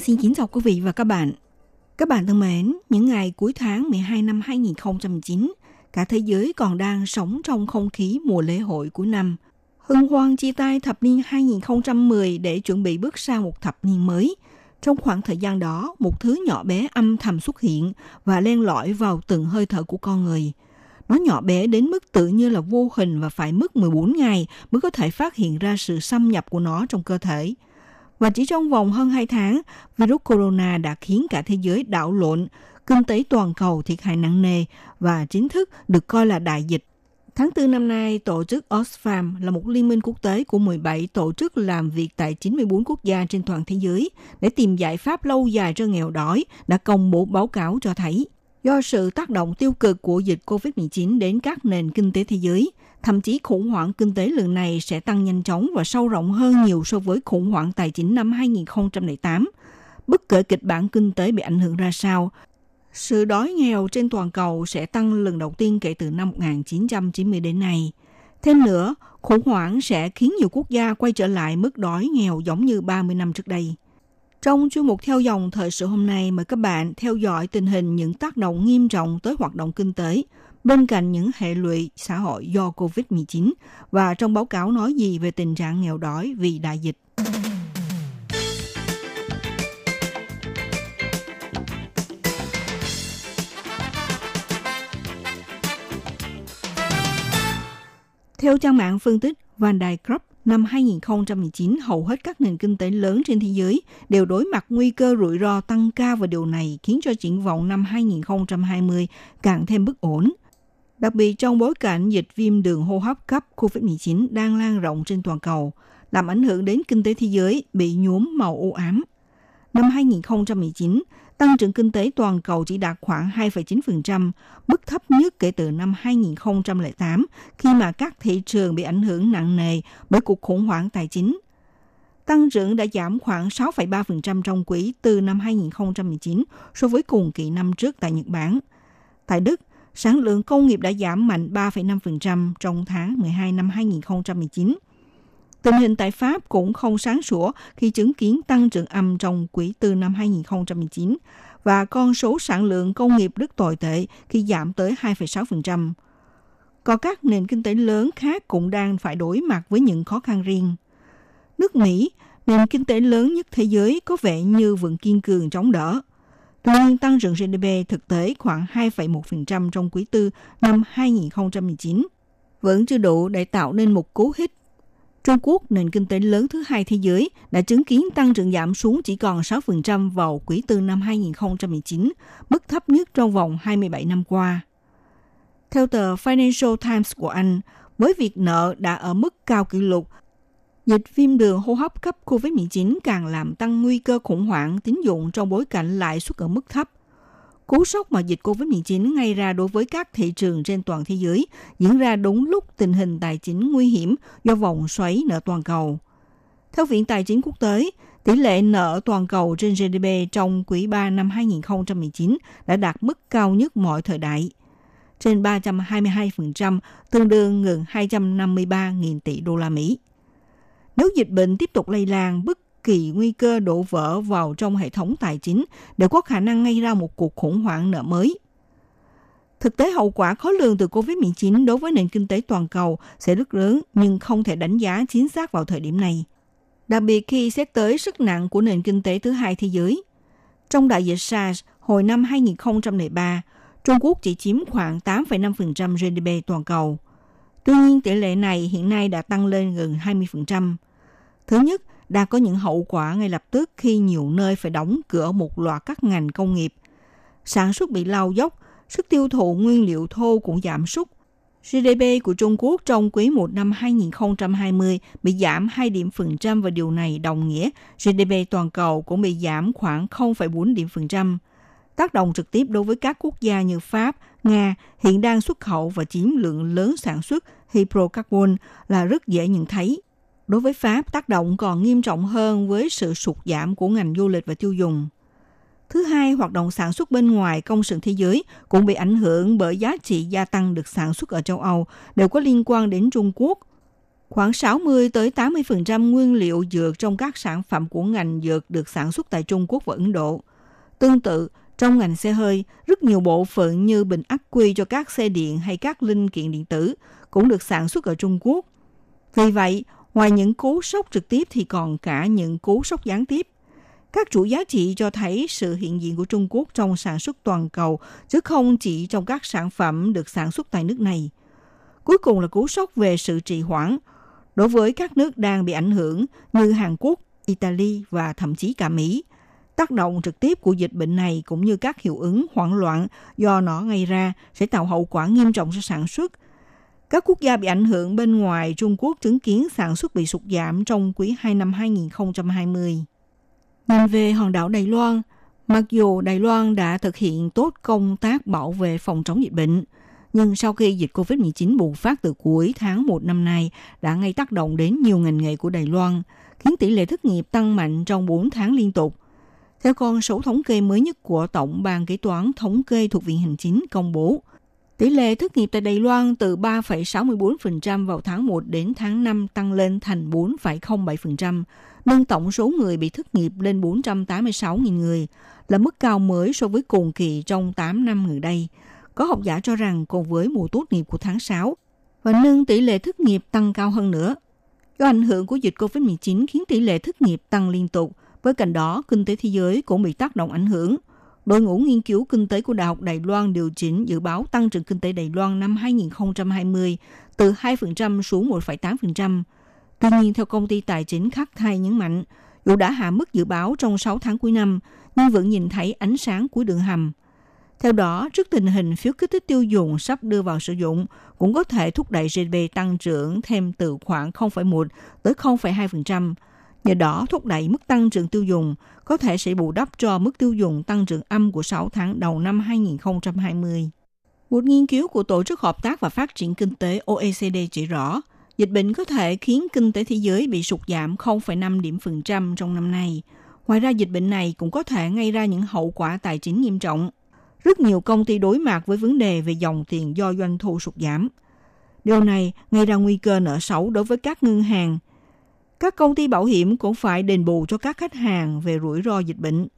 xin kính chào quý vị và các bạn. Các bạn thân mến, những ngày cuối tháng 12 năm 2019, cả thế giới còn đang sống trong không khí mùa lễ hội cuối năm. Hưng hoan chia tay thập niên 2010 để chuẩn bị bước sang một thập niên mới. Trong khoảng thời gian đó, một thứ nhỏ bé âm thầm xuất hiện và len lỏi vào từng hơi thở của con người. Nó nhỏ bé đến mức tự như là vô hình và phải mất 14 ngày mới có thể phát hiện ra sự xâm nhập của nó trong cơ thể – và chỉ trong vòng hơn 2 tháng, virus corona đã khiến cả thế giới đảo lộn, kinh tế toàn cầu thiệt hại nặng nề và chính thức được coi là đại dịch. Tháng 4 năm nay, tổ chức Oxfam là một liên minh quốc tế của 17 tổ chức làm việc tại 94 quốc gia trên toàn thế giới để tìm giải pháp lâu dài cho nghèo đói đã công bố báo cáo cho thấy do sự tác động tiêu cực của dịch COVID-19 đến các nền kinh tế thế giới, Thậm chí khủng hoảng kinh tế lần này sẽ tăng nhanh chóng và sâu rộng hơn nhiều so với khủng hoảng tài chính năm 2008. Bất kể kịch bản kinh tế bị ảnh hưởng ra sao, sự đói nghèo trên toàn cầu sẽ tăng lần đầu tiên kể từ năm 1990 đến nay. Thêm nữa, khủng hoảng sẽ khiến nhiều quốc gia quay trở lại mức đói nghèo giống như 30 năm trước đây. Trong chuyên mục theo dòng thời sự hôm nay, mời các bạn theo dõi tình hình những tác động nghiêm trọng tới hoạt động kinh tế, bên cạnh những hệ lụy xã hội do COVID-19 và trong báo cáo nói gì về tình trạng nghèo đói vì đại dịch. Theo trang mạng phân tích Van Dyke Group, năm 2019, hầu hết các nền kinh tế lớn trên thế giới đều đối mặt nguy cơ rủi ro tăng cao và điều này khiến cho triển vọng năm 2020 càng thêm bất ổn đặc biệt trong bối cảnh dịch viêm đường hô hấp cấp COVID-19 đang lan rộng trên toàn cầu, làm ảnh hưởng đến kinh tế thế giới bị nhuốm màu u ám. Năm 2019, tăng trưởng kinh tế toàn cầu chỉ đạt khoảng 2,9%, mức thấp nhất kể từ năm 2008 khi mà các thị trường bị ảnh hưởng nặng nề bởi cuộc khủng hoảng tài chính. Tăng trưởng đã giảm khoảng 6,3% trong quý từ năm 2019 so với cùng kỳ năm trước tại Nhật Bản. Tại Đức, sản lượng công nghiệp đã giảm mạnh 3,5% trong tháng 12 năm 2019. Tình hình tại Pháp cũng không sáng sủa khi chứng kiến tăng trưởng âm trong quý tư năm 2019 và con số sản lượng công nghiệp rất tồi tệ khi giảm tới 2,6%. Còn các nền kinh tế lớn khác cũng đang phải đối mặt với những khó khăn riêng. Nước Mỹ, nền kinh tế lớn nhất thế giới có vẻ như vẫn kiên cường chống đỡ. Tuy nhiên, tăng trưởng GDP thực tế khoảng 2,1% trong quý tư năm 2019 vẫn chưa đủ để tạo nên một cú hích. Trung Quốc, nền kinh tế lớn thứ hai thế giới, đã chứng kiến tăng trưởng giảm xuống chỉ còn 6% vào quý tư năm 2019, mức thấp nhất trong vòng 27 năm qua. Theo tờ Financial Times của Anh, với việc nợ đã ở mức cao kỷ lục Dịch viêm đường hô hấp cấp COVID-19 càng làm tăng nguy cơ khủng hoảng tín dụng trong bối cảnh lãi suất ở mức thấp. Cú sốc mà dịch COVID-19 gây ra đối với các thị trường trên toàn thế giới diễn ra đúng lúc tình hình tài chính nguy hiểm do vòng xoáy nợ toàn cầu. Theo Viện Tài chính Quốc tế, tỷ lệ nợ toàn cầu trên GDP trong quý 3 năm 2019 đã đạt mức cao nhất mọi thời đại, trên 322%, tương đương gần 253.000 tỷ đô la Mỹ. Nếu dịch bệnh tiếp tục lây lan, bất kỳ nguy cơ đổ vỡ vào trong hệ thống tài chính để có khả năng gây ra một cuộc khủng hoảng nợ mới. Thực tế hậu quả khó lường từ COVID-19 đối với nền kinh tế toàn cầu sẽ rất lớn nhưng không thể đánh giá chính xác vào thời điểm này. Đặc biệt khi xét tới sức nặng của nền kinh tế thứ hai thế giới. Trong đại dịch SARS hồi năm 2003, Trung Quốc chỉ chiếm khoảng 8,5% GDP toàn cầu. Tuy nhiên tỷ lệ này hiện nay đã tăng lên gần 20%. Thứ nhất, đã có những hậu quả ngay lập tức khi nhiều nơi phải đóng cửa một loạt các ngành công nghiệp. Sản xuất bị lao dốc, sức tiêu thụ nguyên liệu thô cũng giảm sút. GDP của Trung Quốc trong quý 1 năm 2020 bị giảm 2 điểm phần trăm và điều này đồng nghĩa GDP toàn cầu cũng bị giảm khoảng 0,4 điểm phần trăm. Tác động trực tiếp đối với các quốc gia như Pháp, Nga hiện đang xuất khẩu và chiếm lượng lớn sản xuất hydrocarbon là rất dễ nhận thấy. Đối với Pháp, tác động còn nghiêm trọng hơn với sự sụt giảm của ngành du lịch và tiêu dùng. Thứ hai, hoạt động sản xuất bên ngoài công sự thế giới cũng bị ảnh hưởng bởi giá trị gia tăng được sản xuất ở châu Âu đều có liên quan đến Trung Quốc. Khoảng 60 tới 80% nguyên liệu dược trong các sản phẩm của ngành dược được sản xuất tại Trung Quốc và Ấn Độ. Tương tự, trong ngành xe hơi, rất nhiều bộ phận như bình ắc quy cho các xe điện hay các linh kiện điện tử cũng được sản xuất ở Trung Quốc. Vì vậy, ngoài những cú sốc trực tiếp thì còn cả những cú sốc gián tiếp. Các chuỗi giá trị cho thấy sự hiện diện của Trung Quốc trong sản xuất toàn cầu, chứ không chỉ trong các sản phẩm được sản xuất tại nước này. Cuối cùng là cú sốc về sự trì hoãn. Đối với các nước đang bị ảnh hưởng như Hàn Quốc, Italy và thậm chí cả Mỹ, tác động trực tiếp của dịch bệnh này cũng như các hiệu ứng hoảng loạn do nó gây ra sẽ tạo hậu quả nghiêm trọng cho sản xuất. Các quốc gia bị ảnh hưởng bên ngoài Trung Quốc chứng kiến sản xuất bị sụt giảm trong quý 2 năm 2020. Nhìn về hòn đảo Đài Loan, mặc dù Đài Loan đã thực hiện tốt công tác bảo vệ phòng chống dịch bệnh, nhưng sau khi dịch COVID-19 bùng phát từ cuối tháng 1 năm nay đã gây tác động đến nhiều ngành nghề của Đài Loan, khiến tỷ lệ thất nghiệp tăng mạnh trong 4 tháng liên tục. Theo con số thống kê mới nhất của Tổng ban Kế toán Thống kê thuộc Viện Hành Chính công bố, tỷ lệ thất nghiệp tại Đài Loan từ 3,64% vào tháng 1 đến tháng 5 tăng lên thành 4,07%, nâng tổng số người bị thất nghiệp lên 486.000 người, là mức cao mới so với cùng kỳ trong 8 năm gần đây. Có học giả cho rằng cùng với mùa tốt nghiệp của tháng 6, và nâng tỷ lệ thất nghiệp tăng cao hơn nữa. Do ảnh hưởng của dịch COVID-19 khiến tỷ lệ thất nghiệp tăng liên tục, với cạnh đó, kinh tế thế giới cũng bị tác động ảnh hưởng. Đội ngũ nghiên cứu kinh tế của Đại học Đài Loan điều chỉnh dự báo tăng trưởng kinh tế Đài Loan năm 2020 từ 2% xuống 1,8%. Tuy nhiên, theo công ty tài chính Khắc Thai nhấn mạnh, dù đã hạ mức dự báo trong 6 tháng cuối năm, nhưng vẫn nhìn thấy ánh sáng cuối đường hầm. Theo đó, trước tình hình phiếu kích thích tiêu dùng sắp đưa vào sử dụng, cũng có thể thúc đẩy GDP tăng trưởng thêm từ khoảng 0,1 tới 0,2%. Nhờ đó thúc đẩy mức tăng trưởng tiêu dùng, có thể sẽ bù đắp cho mức tiêu dùng tăng trưởng âm của 6 tháng đầu năm 2020. Một nghiên cứu của Tổ chức Hợp tác và Phát triển Kinh tế OECD chỉ rõ, dịch bệnh có thể khiến kinh tế thế giới bị sụt giảm 0,5 điểm phần trăm trong năm nay. Ngoài ra, dịch bệnh này cũng có thể gây ra những hậu quả tài chính nghiêm trọng. Rất nhiều công ty đối mặt với vấn đề về dòng tiền do doanh thu sụt giảm. Điều này gây ra nguy cơ nợ xấu đối với các ngân hàng. Các công ty bảo hiểm cũng phải đền bù cho các khách hàng về rủi ro dịch bệnh.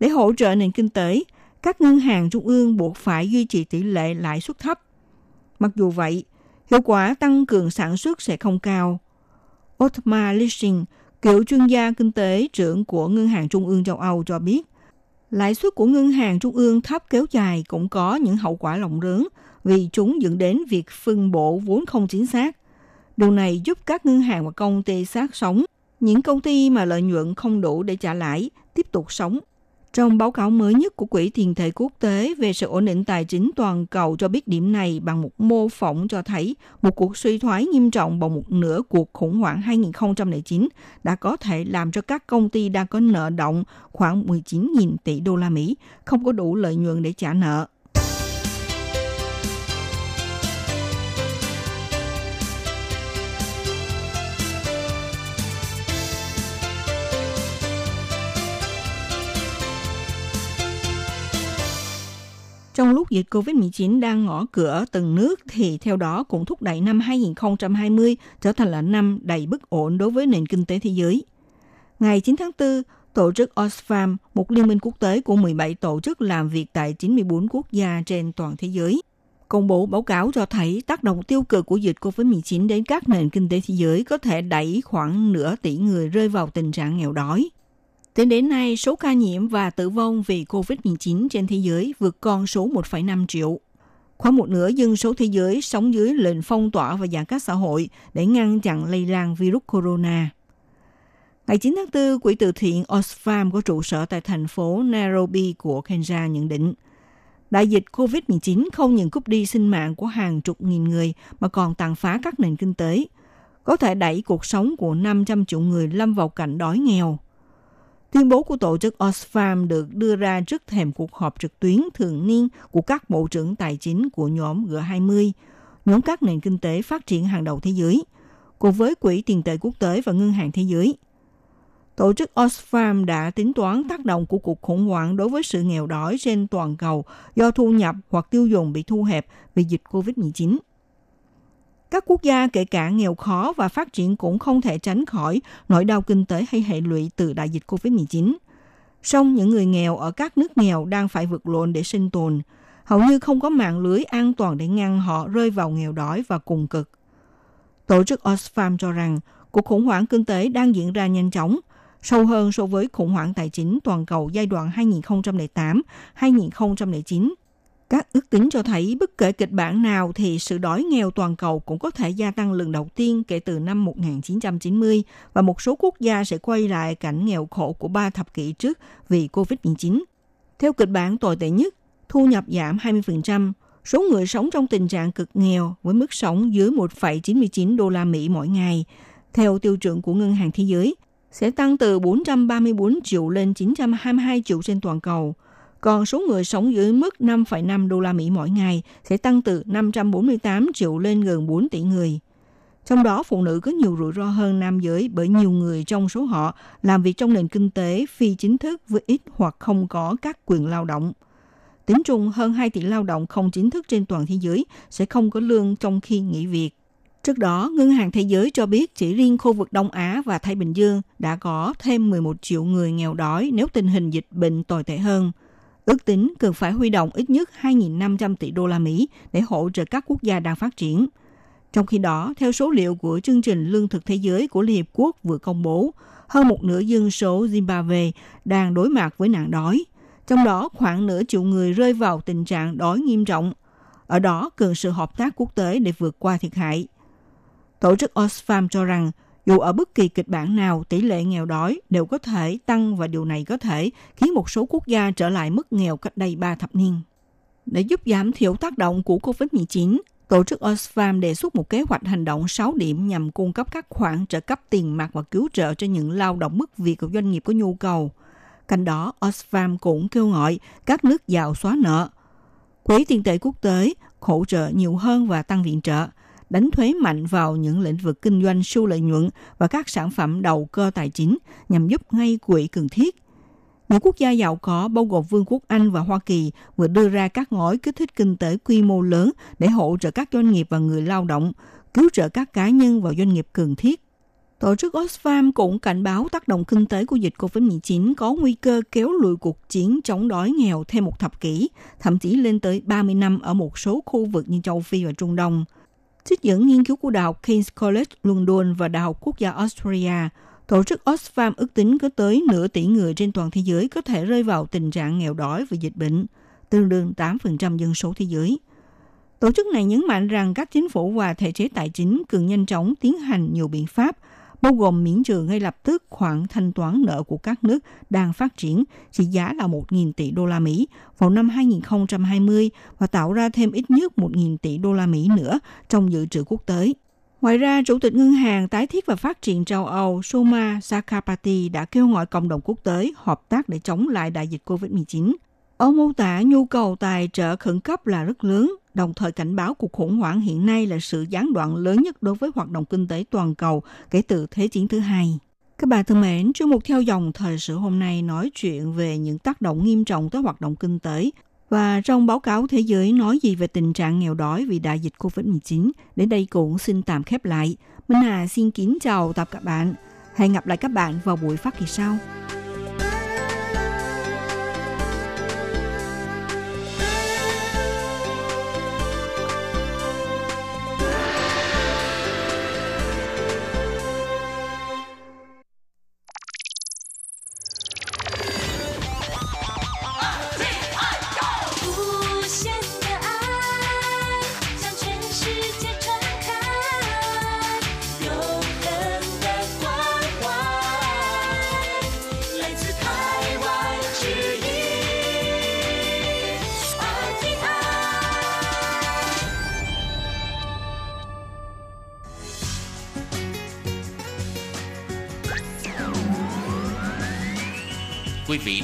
Để hỗ trợ nền kinh tế, các ngân hàng trung ương buộc phải duy trì tỷ lệ lãi suất thấp. Mặc dù vậy, hiệu quả tăng cường sản xuất sẽ không cao. Otmar Lisching, cựu chuyên gia kinh tế trưởng của Ngân hàng Trung ương châu Âu cho biết, lãi suất của ngân hàng trung ương thấp kéo dài cũng có những hậu quả rộng lớn vì chúng dẫn đến việc phân bổ vốn không chính xác. Điều này giúp các ngân hàng và công ty sát sống. Những công ty mà lợi nhuận không đủ để trả lãi tiếp tục sống trong báo cáo mới nhất của Quỹ tiền tệ quốc tế về sự ổn định tài chính toàn cầu cho biết điểm này bằng một mô phỏng cho thấy một cuộc suy thoái nghiêm trọng bằng một nửa cuộc khủng hoảng 2009 đã có thể làm cho các công ty đang có nợ động khoảng 19.000 tỷ đô la Mỹ, không có đủ lợi nhuận để trả nợ. Lúc dịch COVID-19 đang ngõ cửa từng nước thì theo đó cũng thúc đẩy năm 2020 trở thành là năm đầy bất ổn đối với nền kinh tế thế giới. Ngày 9 tháng 4, tổ chức Oxfam, một liên minh quốc tế của 17 tổ chức làm việc tại 94 quốc gia trên toàn thế giới, công bố báo cáo cho thấy tác động tiêu cực của dịch COVID-19 đến các nền kinh tế thế giới có thể đẩy khoảng nửa tỷ người rơi vào tình trạng nghèo đói. Tính đến nay, số ca nhiễm và tử vong vì COVID-19 trên thế giới vượt con số 1,5 triệu. Khoảng một nửa dân số thế giới sống dưới lệnh phong tỏa và giãn cách xã hội để ngăn chặn lây lan virus corona. Ngày 9 tháng 4, Quỹ từ thiện Oxfam có trụ sở tại thành phố Nairobi của Kenya nhận định, đại dịch COVID-19 không những cướp đi sinh mạng của hàng chục nghìn người mà còn tàn phá các nền kinh tế, có thể đẩy cuộc sống của 500 triệu người lâm vào cảnh đói nghèo. Tuyên bố của tổ chức Oxfam được đưa ra trước thềm cuộc họp trực tuyến thường niên của các bộ trưởng tài chính của nhóm G20, nhóm các nền kinh tế phát triển hàng đầu thế giới, cùng với Quỹ tiền tệ quốc tế và Ngân hàng Thế giới. Tổ chức Oxfam đã tính toán tác động của cuộc khủng hoảng đối với sự nghèo đói trên toàn cầu do thu nhập hoặc tiêu dùng bị thu hẹp vì dịch COVID-19. Các quốc gia kể cả nghèo khó và phát triển cũng không thể tránh khỏi nỗi đau kinh tế hay hệ lụy từ đại dịch COVID-19. Song những người nghèo ở các nước nghèo đang phải vượt lộn để sinh tồn, hầu như không có mạng lưới an toàn để ngăn họ rơi vào nghèo đói và cùng cực. Tổ chức Oxfam cho rằng cuộc khủng hoảng kinh tế đang diễn ra nhanh chóng, sâu hơn so với khủng hoảng tài chính toàn cầu giai đoạn 2008-2009 các ước tính cho thấy bất kể kịch bản nào thì sự đói nghèo toàn cầu cũng có thể gia tăng lần đầu tiên kể từ năm 1990 và một số quốc gia sẽ quay lại cảnh nghèo khổ của ba thập kỷ trước vì COVID-19. Theo kịch bản tồi tệ nhất, thu nhập giảm 20%, số người sống trong tình trạng cực nghèo với mức sống dưới 1,99 đô la Mỹ mỗi ngày, theo tiêu chuẩn của Ngân hàng Thế giới, sẽ tăng từ 434 triệu lên 922 triệu trên toàn cầu – còn số người sống dưới mức 5,5 đô la Mỹ mỗi ngày sẽ tăng từ 548 triệu lên gần 4 tỷ người. Trong đó, phụ nữ có nhiều rủi ro hơn nam giới bởi nhiều người trong số họ làm việc trong nền kinh tế phi chính thức với ít hoặc không có các quyền lao động. Tính chung, hơn 2 tỷ lao động không chính thức trên toàn thế giới sẽ không có lương trong khi nghỉ việc. Trước đó, Ngân hàng Thế giới cho biết chỉ riêng khu vực Đông Á và Thái Bình Dương đã có thêm 11 triệu người nghèo đói nếu tình hình dịch bệnh tồi tệ hơn – ước tính cần phải huy động ít nhất 2.500 tỷ đô la Mỹ để hỗ trợ các quốc gia đang phát triển. Trong khi đó, theo số liệu của chương trình Lương thực Thế giới của Liên Hiệp Quốc vừa công bố, hơn một nửa dân số Zimbabwe đang đối mặt với nạn đói. Trong đó, khoảng nửa triệu người rơi vào tình trạng đói nghiêm trọng. Ở đó cần sự hợp tác quốc tế để vượt qua thiệt hại. Tổ chức Oxfam cho rằng dù ở bất kỳ kịch bản nào, tỷ lệ nghèo đói đều có thể tăng và điều này có thể khiến một số quốc gia trở lại mức nghèo cách đây 3 thập niên. Để giúp giảm thiểu tác động của COVID-19, Tổ chức Oxfam đề xuất một kế hoạch hành động 6 điểm nhằm cung cấp các khoản trợ cấp tiền mặt và cứu trợ cho những lao động mất việc của doanh nghiệp có nhu cầu. Cạnh đó, Oxfam cũng kêu gọi các nước giàu xóa nợ. Quỹ tiền tệ quốc tế hỗ trợ nhiều hơn và tăng viện trợ – đánh thuế mạnh vào những lĩnh vực kinh doanh siêu lợi nhuận và các sản phẩm đầu cơ tài chính nhằm giúp ngay quỹ cần thiết. Những quốc gia giàu có bao gồm Vương quốc Anh và Hoa Kỳ vừa đưa ra các gói kích thích kinh tế quy mô lớn để hỗ trợ các doanh nghiệp và người lao động, cứu trợ các cá nhân và doanh nghiệp cần thiết. Tổ chức Oxfam cũng cảnh báo tác động kinh tế của dịch COVID-19 có nguy cơ kéo lùi cuộc chiến chống đói nghèo thêm một thập kỷ, thậm chí lên tới 30 năm ở một số khu vực như châu Phi và Trung Đông – Trích dẫn nghiên cứu của Đại học King's College London và Đại học Quốc gia Australia, tổ chức Oxfam ước tính có tới nửa tỷ người trên toàn thế giới có thể rơi vào tình trạng nghèo đói và dịch bệnh, tương đương 8% dân số thế giới. Tổ chức này nhấn mạnh rằng các chính phủ và thể chế tài chính cần nhanh chóng tiến hành nhiều biện pháp bao gồm miễn trừ ngay lập tức khoản thanh toán nợ của các nước đang phát triển trị giá là 1.000 tỷ đô la Mỹ vào năm 2020 và tạo ra thêm ít nhất 1.000 tỷ đô la Mỹ nữa trong dự trữ quốc tế. Ngoài ra, Chủ tịch Ngân hàng Tái thiết và Phát triển châu Âu Soma Sakapati đã kêu gọi cộng đồng quốc tế hợp tác để chống lại đại dịch COVID-19. Ông mô tả nhu cầu tài trợ khẩn cấp là rất lớn đồng thời cảnh báo cuộc khủng hoảng hiện nay là sự gián đoạn lớn nhất đối với hoạt động kinh tế toàn cầu kể từ Thế chiến thứ hai. Các bạn thân mến, chuyên mục theo dòng thời sự hôm nay nói chuyện về những tác động nghiêm trọng tới hoạt động kinh tế Và trong báo cáo thế giới nói gì về tình trạng nghèo đói vì đại dịch COVID-19, đến đây cũng xin tạm khép lại. Minh Hà xin kính chào tạm các bạn. Hẹn gặp lại các bạn vào buổi phát kỳ sau.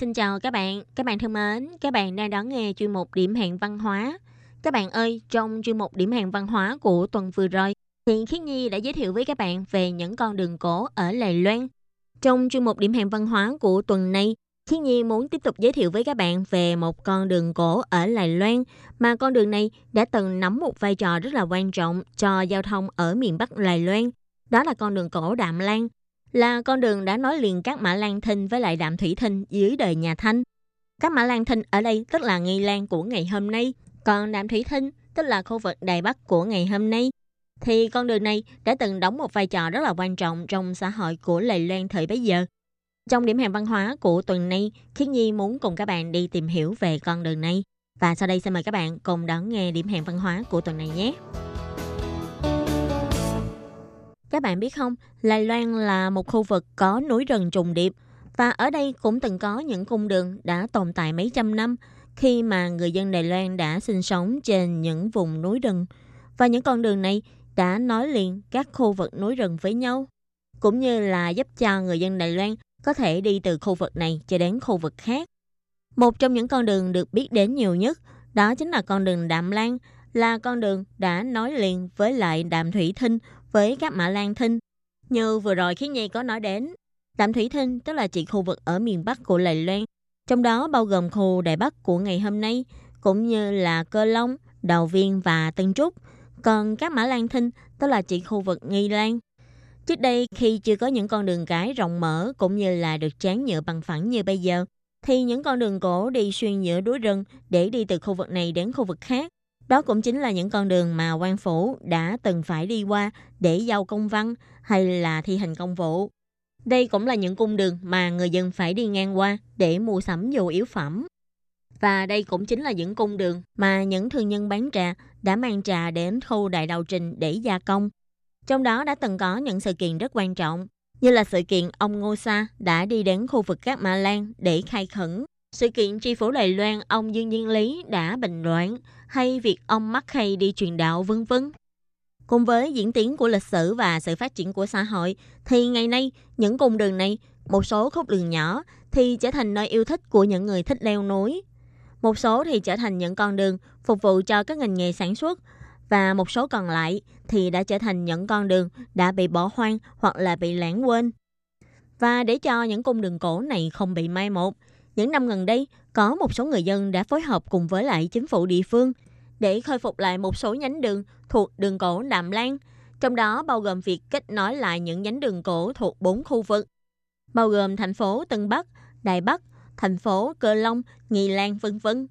Xin chào các bạn. Các bạn thân mến, các bạn đang đón nghe chuyên mục Điểm hẹn văn hóa. Các bạn ơi, trong chuyên mục Điểm hẹn văn hóa của tuần vừa rồi, thì Khiết Nhi đã giới thiệu với các bạn về những con đường cổ ở Lài Loan. Trong chuyên mục Điểm hẹn văn hóa của tuần này, Khiết Nhi muốn tiếp tục giới thiệu với các bạn về một con đường cổ ở Lài Loan mà con đường này đã từng nắm một vai trò rất là quan trọng cho giao thông ở miền Bắc Lài Loan. Đó là con đường cổ Đạm Lan là con đường đã nối liền các mã Lan Thinh với lại Đạm Thủy Thinh dưới đời nhà Thanh. Các mã Lan Thinh ở đây tức là nghi lan của ngày hôm nay, còn Đạm Thủy Thinh tức là khu vực Đài Bắc của ngày hôm nay. Thì con đường này đã từng đóng một vai trò rất là quan trọng trong xã hội của Lầy Loan thời bấy giờ. Trong điểm hẹn văn hóa của tuần này, Khiết Nhi muốn cùng các bạn đi tìm hiểu về con đường này. Và sau đây xin mời các bạn cùng đón nghe điểm hẹn văn hóa của tuần này nhé. Các bạn biết không, Lai Loan là một khu vực có núi rừng trùng điệp. Và ở đây cũng từng có những cung đường đã tồn tại mấy trăm năm khi mà người dân Đài Loan đã sinh sống trên những vùng núi rừng. Và những con đường này đã nối liền các khu vực núi rừng với nhau cũng như là giúp cho người dân Đài Loan có thể đi từ khu vực này cho đến khu vực khác. Một trong những con đường được biết đến nhiều nhất đó chính là con đường Đạm Lan là con đường đã nối liền với lại Đạm Thủy Thinh với các mã Lan Thinh. Như vừa rồi khi Nhi có nói đến, Đạm Thủy Thinh tức là chỉ khu vực ở miền Bắc của lầy Loan, trong đó bao gồm khu Đài Bắc của ngày hôm nay, cũng như là Cơ Long, Đào Viên và Tân Trúc. Còn các mã Lan Thinh tức là chỉ khu vực Nghi Lan. Trước đây khi chưa có những con đường cái rộng mở cũng như là được tráng nhựa bằng phẳng như bây giờ, thì những con đường cổ đi xuyên giữa núi rừng để đi từ khu vực này đến khu vực khác đó cũng chính là những con đường mà quan phủ đã từng phải đi qua để giao công văn hay là thi hành công vụ. Đây cũng là những cung đường mà người dân phải đi ngang qua để mua sắm nhu yếu phẩm. Và đây cũng chính là những cung đường mà những thương nhân bán trà đã mang trà đến khu đại đầu trình để gia công. Trong đó đã từng có những sự kiện rất quan trọng, như là sự kiện ông Ngô Sa đã đi đến khu vực các Mã Lan để khai khẩn. Sự kiện tri phủ Đài Loan ông Dương Diên Lý đã bình loạn hay việc ông mắc hay đi truyền đạo vân vân. Cùng với diễn tiến của lịch sử và sự phát triển của xã hội, thì ngày nay những cung đường này, một số khúc đường nhỏ thì trở thành nơi yêu thích của những người thích leo núi. Một số thì trở thành những con đường phục vụ cho các ngành nghề sản xuất và một số còn lại thì đã trở thành những con đường đã bị bỏ hoang hoặc là bị lãng quên. Và để cho những cung đường cổ này không bị mai một, những năm gần đây có một số người dân đã phối hợp cùng với lại chính phủ địa phương để khôi phục lại một số nhánh đường thuộc đường cổ Đạm Lan, trong đó bao gồm việc kết nối lại những nhánh đường cổ thuộc bốn khu vực, bao gồm thành phố Tân Bắc, Đài Bắc, thành phố Cơ Long, Nghi Lan vân vân.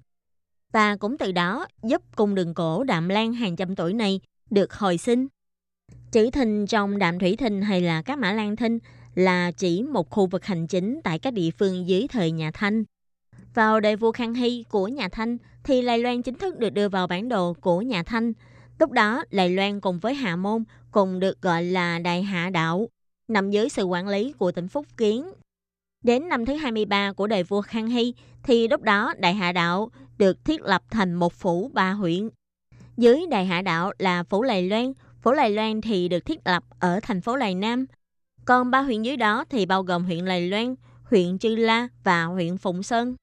Và cũng từ đó giúp cung đường cổ Đạm Lan hàng trăm tuổi này được hồi sinh. Chữ thình trong Đạm Thủy Thình hay là các mã Lan Thinh là chỉ một khu vực hành chính tại các địa phương dưới thời nhà Thanh. Vào đời vua Khang Hy của nhà Thanh thì Lài Loan chính thức được đưa vào bản đồ của nhà Thanh. Lúc đó, Lài Loan cùng với Hạ Môn cùng được gọi là Đại Hạ Đạo, nằm dưới sự quản lý của tỉnh Phúc Kiến. Đến năm thứ 23 của đời vua Khang Hy thì lúc đó Đại Hạ Đạo được thiết lập thành một phủ ba huyện. Dưới Đại Hạ Đạo là Phủ Lài Loan. Phủ Lài Loan thì được thiết lập ở thành phố Lài Nam. Còn ba huyện dưới đó thì bao gồm huyện Lài Loan, huyện Chư La và huyện Phụng Sơn.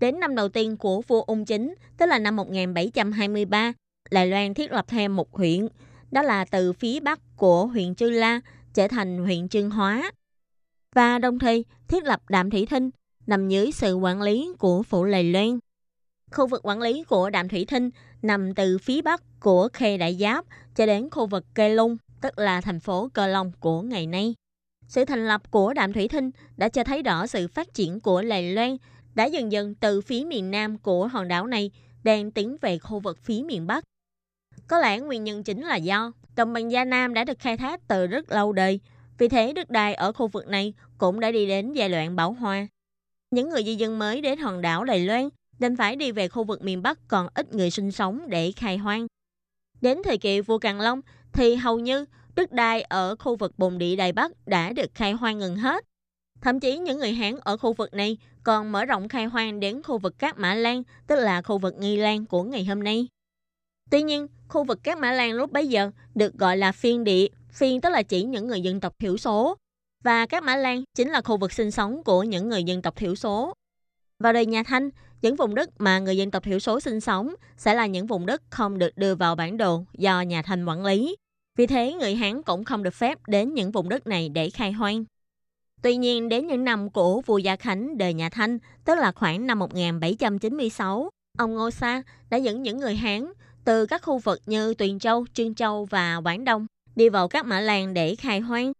Đến năm đầu tiên của vua Ung Chính, tức là năm 1723, Lài Loan thiết lập thêm một huyện, đó là từ phía bắc của huyện Chư La trở thành huyện Trương Hóa. Và đồng thời thiết lập Đạm Thủy Thinh nằm dưới sự quản lý của phủ Lài Loan. Khu vực quản lý của Đạm Thủy Thinh nằm từ phía bắc của Khê Đại Giáp cho đến khu vực Kê Lung, tức là thành phố Cơ Long của ngày nay. Sự thành lập của Đạm Thủy Thinh đã cho thấy rõ sự phát triển của Lài Loan đã dần dần từ phía miền nam của hòn đảo này đang tiến về khu vực phía miền bắc. Có lẽ nguyên nhân chính là do đồng bằng Gia Nam đã được khai thác từ rất lâu đời, vì thế đất đai ở khu vực này cũng đã đi đến giai đoạn bão hòa. Những người di dân mới đến hòn đảo Đài Loan đành phải đi về khu vực miền Bắc còn ít người sinh sống để khai hoang. Đến thời kỳ vua Càn Long thì hầu như đất đai ở khu vực bồn địa Đài Bắc đã được khai hoang gần hết. Thậm chí những người Hán ở khu vực này còn mở rộng khai hoang đến khu vực Cát Mã Lan, tức là khu vực Nghi Lan của ngày hôm nay. Tuy nhiên, khu vực Cát Mã Lan lúc bấy giờ được gọi là phiên địa, phiên tức là chỉ những người dân tộc thiểu số, và Cát Mã Lan chính là khu vực sinh sống của những người dân tộc thiểu số. Vào đời nhà Thanh, những vùng đất mà người dân tộc thiểu số sinh sống sẽ là những vùng đất không được đưa vào bản đồ do nhà Thanh quản lý. Vì thế, người Hán cũng không được phép đến những vùng đất này để khai hoang. Tuy nhiên, đến những năm của vua Gia Khánh đời nhà Thanh, tức là khoảng năm 1796, ông Ngô Sa đã dẫn những người Hán từ các khu vực như Tuyền Châu, Trương Châu và Quảng Đông đi vào các mã làng để khai hoang.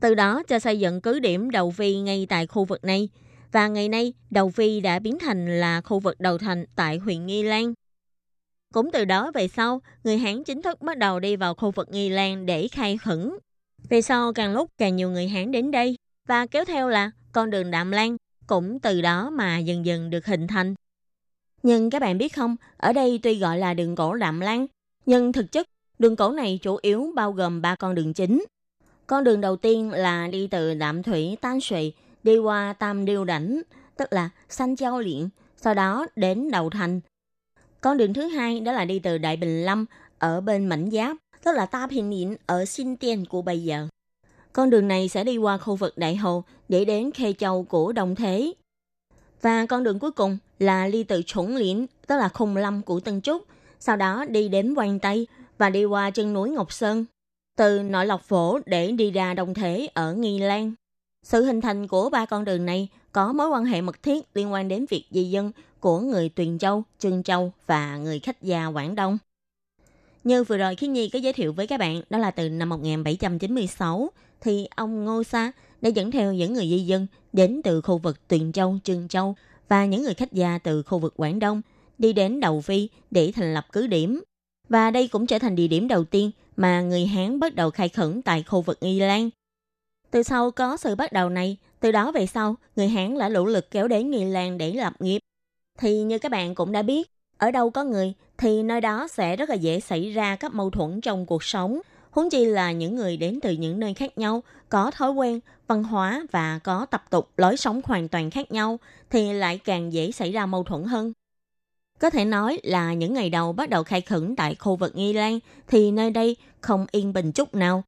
Từ đó cho xây dựng cứ điểm đầu vi ngay tại khu vực này. Và ngày nay, đầu vi đã biến thành là khu vực đầu thành tại huyện Nghi Lan. Cũng từ đó về sau, người Hán chính thức bắt đầu đi vào khu vực Nghi Lan để khai khẩn. Về sau càng lúc càng nhiều người Hán đến đây và kéo theo là con đường Đạm Lan cũng từ đó mà dần dần được hình thành. Nhưng các bạn biết không, ở đây tuy gọi là đường cổ Đạm Lan, nhưng thực chất đường cổ này chủ yếu bao gồm ba con đường chính. Con đường đầu tiên là đi từ Đạm Thủy Tan Sụy đi qua Tam Điêu Đảnh, tức là Sanh Châu Liện, sau đó đến Đầu Thành. Con đường thứ hai đó là đi từ Đại Bình Lâm ở bên Mảnh Giáp, tức là Ta Bình yến ở Xin Tiên của bây giờ. Con đường này sẽ đi qua khu vực Đại Hồ để đến Khê Châu của đồng Thế. Và con đường cuối cùng là đi từ Chủng Liễn, tức là Khung Lâm của Tân Trúc, sau đó đi đến Quang Tây và đi qua chân núi Ngọc Sơn, từ nội lộc phổ để đi ra đồng Thế ở Nghi Lan. Sự hình thành của ba con đường này có mối quan hệ mật thiết liên quan đến việc di dân của người Tuyền Châu, Trương Châu và người khách gia Quảng Đông. Như vừa rồi Khiến Nhi có giới thiệu với các bạn, đó là từ năm 1796, thì ông Ngô Sa đã dẫn theo những người di dân đến từ khu vực Tuyền Châu, Trương Châu và những người khách gia từ khu vực Quảng Đông đi đến Đầu Phi để thành lập cứ điểm. Và đây cũng trở thành địa điểm đầu tiên mà người Hán bắt đầu khai khẩn tại khu vực Y Lan. Từ sau có sự bắt đầu này, từ đó về sau, người Hán đã lũ lực kéo đến Nghi Lan để lập nghiệp. Thì như các bạn cũng đã biết, ở đâu có người thì nơi đó sẽ rất là dễ xảy ra các mâu thuẫn trong cuộc sống. Huống chi là những người đến từ những nơi khác nhau, có thói quen, văn hóa và có tập tục lối sống hoàn toàn khác nhau thì lại càng dễ xảy ra mâu thuẫn hơn. Có thể nói là những ngày đầu bắt đầu khai khẩn tại khu vực Nghi Lan thì nơi đây không yên bình chút nào.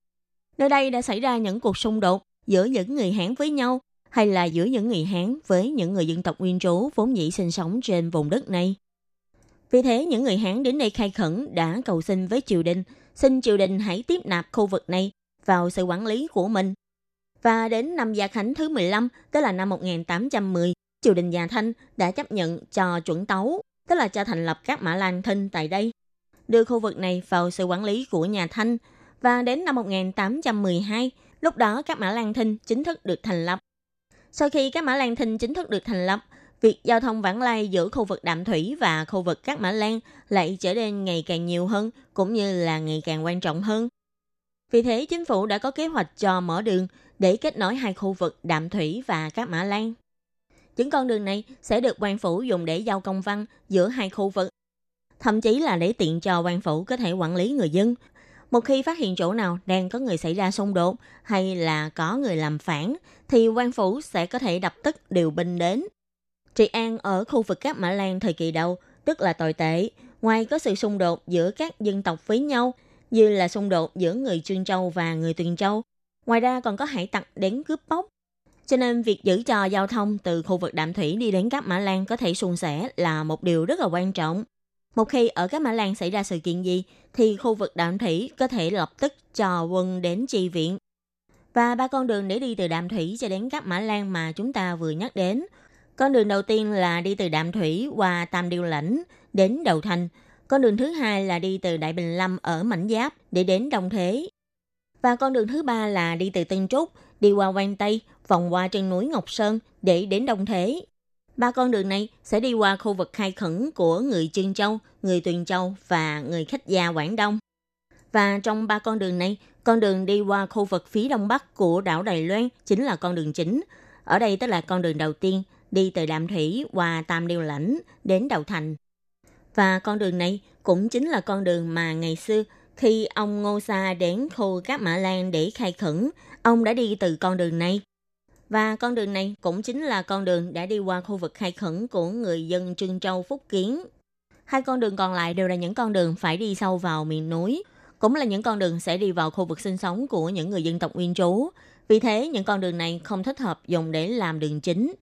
Nơi đây đã xảy ra những cuộc xung đột giữa những người Hán với nhau hay là giữa những người Hán với những người dân tộc nguyên trú vốn dĩ sinh sống trên vùng đất này. Vì thế, những người Hán đến đây khai khẩn đã cầu xin với triều đình, xin triều đình hãy tiếp nạp khu vực này vào sự quản lý của mình. Và đến năm Gia Khánh thứ 15, tức là năm 1810, triều đình Nhà Thanh đã chấp nhận cho chuẩn tấu, tức là cho thành lập các mã lan thinh tại đây, đưa khu vực này vào sự quản lý của nhà Thanh. Và đến năm 1812, lúc đó các mã lan thinh chính thức được thành lập. Sau khi các mã lan thinh chính thức được thành lập, việc giao thông vãng lai giữa khu vực đạm thủy và khu vực các mã lan lại trở nên ngày càng nhiều hơn, cũng như là ngày càng quan trọng hơn. Vì thế, chính phủ đã có kế hoạch cho mở đường để kết nối hai khu vực đạm thủy và các mã lan. Những con đường này sẽ được quan phủ dùng để giao công văn giữa hai khu vực, thậm chí là để tiện cho quan phủ có thể quản lý người dân. Một khi phát hiện chỗ nào đang có người xảy ra xung đột hay là có người làm phản, thì quan phủ sẽ có thể đập tức điều binh đến. Trị an ở khu vực các Mã Lan thời kỳ đầu rất là tồi tệ. Ngoài có sự xung đột giữa các dân tộc với nhau, như là xung đột giữa người Trương Châu và người Tuyền Châu, ngoài ra còn có hải tặc đến cướp bóc. Cho nên việc giữ cho giao thông từ khu vực đạm thủy đi đến các Mã Lan có thể suôn sẻ là một điều rất là quan trọng. Một khi ở các Mã Lan xảy ra sự kiện gì, thì khu vực đạm thủy có thể lập tức cho quân đến chi viện. Và ba con đường để đi từ đạm thủy cho đến các Mã Lan mà chúng ta vừa nhắc đến. Con đường đầu tiên là đi từ đạm thủy qua Tam Điêu Lãnh đến Đầu Thành. Con đường thứ hai là đi từ Đại Bình Lâm ở Mảnh Giáp để đến Đông Thế. Và con đường thứ ba là đi từ Tân Trúc, đi qua Quang Tây, vòng qua chân núi Ngọc Sơn để đến Đông Thế. Ba con đường này sẽ đi qua khu vực khai khẩn của người Trương Châu, người Tuyền Châu và người khách gia Quảng Đông. Và trong ba con đường này, con đường đi qua khu vực phía đông bắc của đảo Đài Loan chính là con đường chính. Ở đây tức là con đường đầu tiên, đi từ Đạm Thủy qua Tam Điêu Lãnh đến Đầu Thành. Và con đường này cũng chính là con đường mà ngày xưa khi ông Ngô Sa đến khu các Mã Lan để khai khẩn, ông đã đi từ con đường này. Và con đường này cũng chính là con đường đã đi qua khu vực khai khẩn của người dân Trương Châu Phúc Kiến. Hai con đường còn lại đều là những con đường phải đi sâu vào miền núi, cũng là những con đường sẽ đi vào khu vực sinh sống của những người dân tộc nguyên trú. Vì thế, những con đường này không thích hợp dùng để làm đường chính.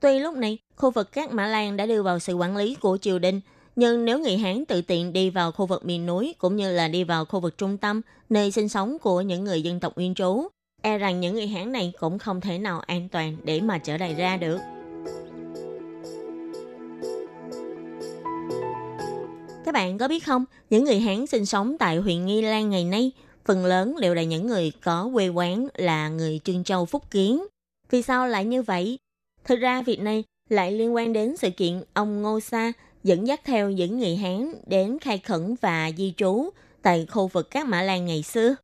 Tuy lúc này, khu vực các Mã Lan đã đưa vào sự quản lý của triều đình, nhưng nếu người Hán tự tiện đi vào khu vực miền núi cũng như là đi vào khu vực trung tâm, nơi sinh sống của những người dân tộc nguyên trú, e rằng những người Hán này cũng không thể nào an toàn để mà trở lại ra được. Các bạn có biết không, những người Hán sinh sống tại huyện Nghi Lan ngày nay, phần lớn đều là những người có quê quán là người Trương Châu Phúc Kiến. Vì sao lại như vậy? Thực ra việc này lại liên quan đến sự kiện ông Ngô Sa dẫn dắt theo những người Hán đến khai khẩn và di trú tại khu vực các Mã Lan ngày xưa.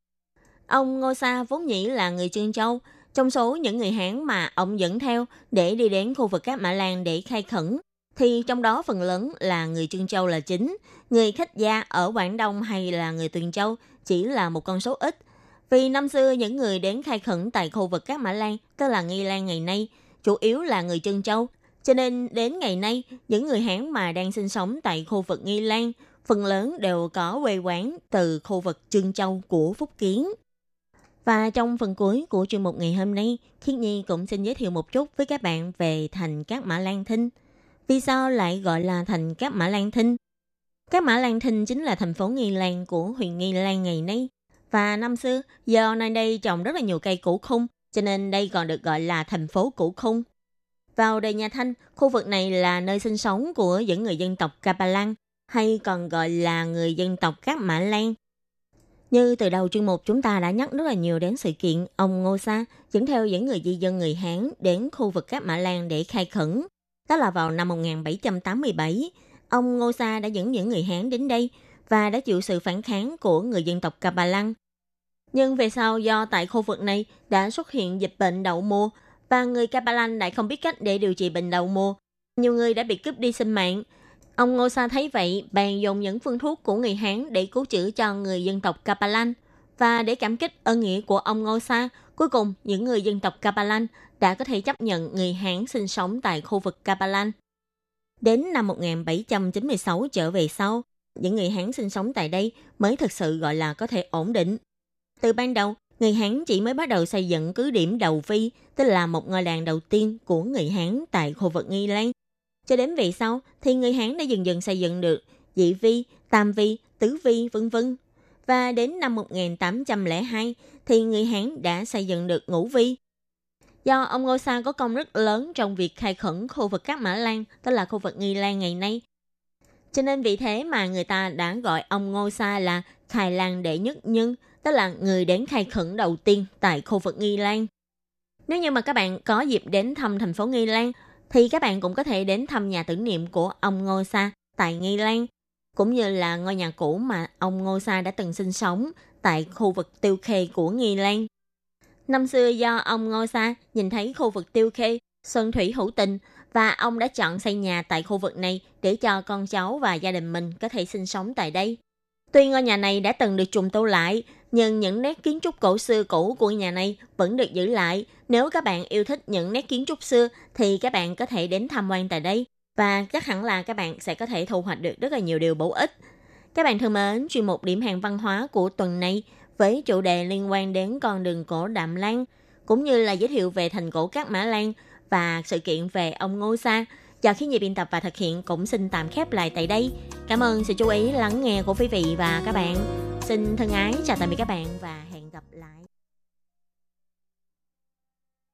Ông Ngô Sa vốn nhĩ là người Trương Châu, trong số những người Hán mà ông dẫn theo để đi đến khu vực các Mã Lan để khai khẩn, thì trong đó phần lớn là người Trương Châu là chính, người khách gia ở Quảng Đông hay là người Tuyền Châu chỉ là một con số ít. Vì năm xưa những người đến khai khẩn tại khu vực các Mã Lan, tức là Nghi Lan ngày nay, chủ yếu là người Trương Châu. Cho nên đến ngày nay, những người Hán mà đang sinh sống tại khu vực Nghi Lan, phần lớn đều có quê quán từ khu vực Trương Châu của Phúc Kiến. Và trong phần cuối của chuyên mục ngày hôm nay, Khiết Nhi cũng xin giới thiệu một chút với các bạn về thành các Mã Lan Thinh. Vì sao lại gọi là thành các Mã Lan Thinh? Các Mã Lan Thinh chính là thành phố Nghi Lan của huyện Nghi Lan ngày nay. Và năm xưa, do nơi đây trồng rất là nhiều cây củ khung, cho nên đây còn được gọi là thành phố củ khung. Vào đời nhà Thanh, khu vực này là nơi sinh sống của những người dân tộc Kapalang, hay còn gọi là người dân tộc các Mã Lan. Như từ đầu chương mục chúng ta đã nhắc rất là nhiều đến sự kiện ông Ngô Sa dẫn theo những người di dân người Hán đến khu vực các Mã Lan để khai khẩn. Đó là vào năm 1787, ông Ngô Sa đã dẫn những người Hán đến đây và đã chịu sự phản kháng của người dân tộc Kapalang. Nhưng về sau do tại khu vực này đã xuất hiện dịch bệnh đậu mùa và người Kapalang lại không biết cách để điều trị bệnh đậu mùa. Nhiều người đã bị cướp đi sinh mạng. Ông Ngô Sa thấy vậy, bèn dùng những phương thuốc của người Hán để cứu chữa cho người dân tộc Kapalang. Và để cảm kích ơn nghĩa của ông Ngô Sa, cuối cùng những người dân tộc Kapalang đã có thể chấp nhận người Hán sinh sống tại khu vực Kapalang. Đến năm 1796 trở về sau, những người Hán sinh sống tại đây mới thực sự gọi là có thể ổn định. Từ ban đầu, người Hán chỉ mới bắt đầu xây dựng cứ điểm Đầu Vi, tức là một ngôi làng đầu tiên của người Hán tại khu vực Nghi Lan. Cho đến về sau, thì người Hán đã dần dần xây dựng được Dị Vi, Tam Vi, Tứ Vi, vân vân. Và đến năm 1802, thì người Hán đã xây dựng được Ngũ Vi. Do ông Ngô Sa có công rất lớn trong việc khai khẩn khu vực các Mã Lan, tức là khu vực Nghi Lan ngày nay, cho nên vì thế mà người ta đã gọi ông Ngô Sa là khai lan đệ nhất nhân, tức là người đến khai khẩn đầu tiên tại khu vực Nghi Lan. Nếu như mà các bạn có dịp đến thăm thành phố Nghi Lan, thì các bạn cũng có thể đến thăm nhà tưởng niệm của ông Ngô Sa tại Nghi Lan, cũng như là ngôi nhà cũ mà ông Ngô Sa đã từng sinh sống tại khu vực Tiêu Khê của Nghi Lan. Năm xưa do ông Ngô Sa nhìn thấy khu vực Tiêu Khê, Xuân Thủy hữu tình và ông đã chọn xây nhà tại khu vực này để cho con cháu và gia đình mình có thể sinh sống tại đây. Tuy ngôi nhà này đã từng được trùng tu lại, nhưng những nét kiến trúc cổ xưa cũ của nhà này vẫn được giữ lại. Nếu các bạn yêu thích những nét kiến trúc xưa thì các bạn có thể đến tham quan tại đây. và chắc hẳn là các bạn sẽ có thể thu hoạch được rất là nhiều điều bổ ích. Các bạn thân mến, chuyên mục điểm hàng văn hóa của tuần này với chủ đề liên quan đến con đường cổ Đạm Lan cũng như là giới thiệu về thành cổ Cát Mã Lan và sự kiện về ông Ngô Sa giờ khi nhị biên tập và thực hiện cũng xin tạm khép lại tại đây. Cảm ơn sự chú ý lắng nghe của quý vị và các bạn. Xin thân ái, chào tạm biệt các bạn và hẹn gặp lại.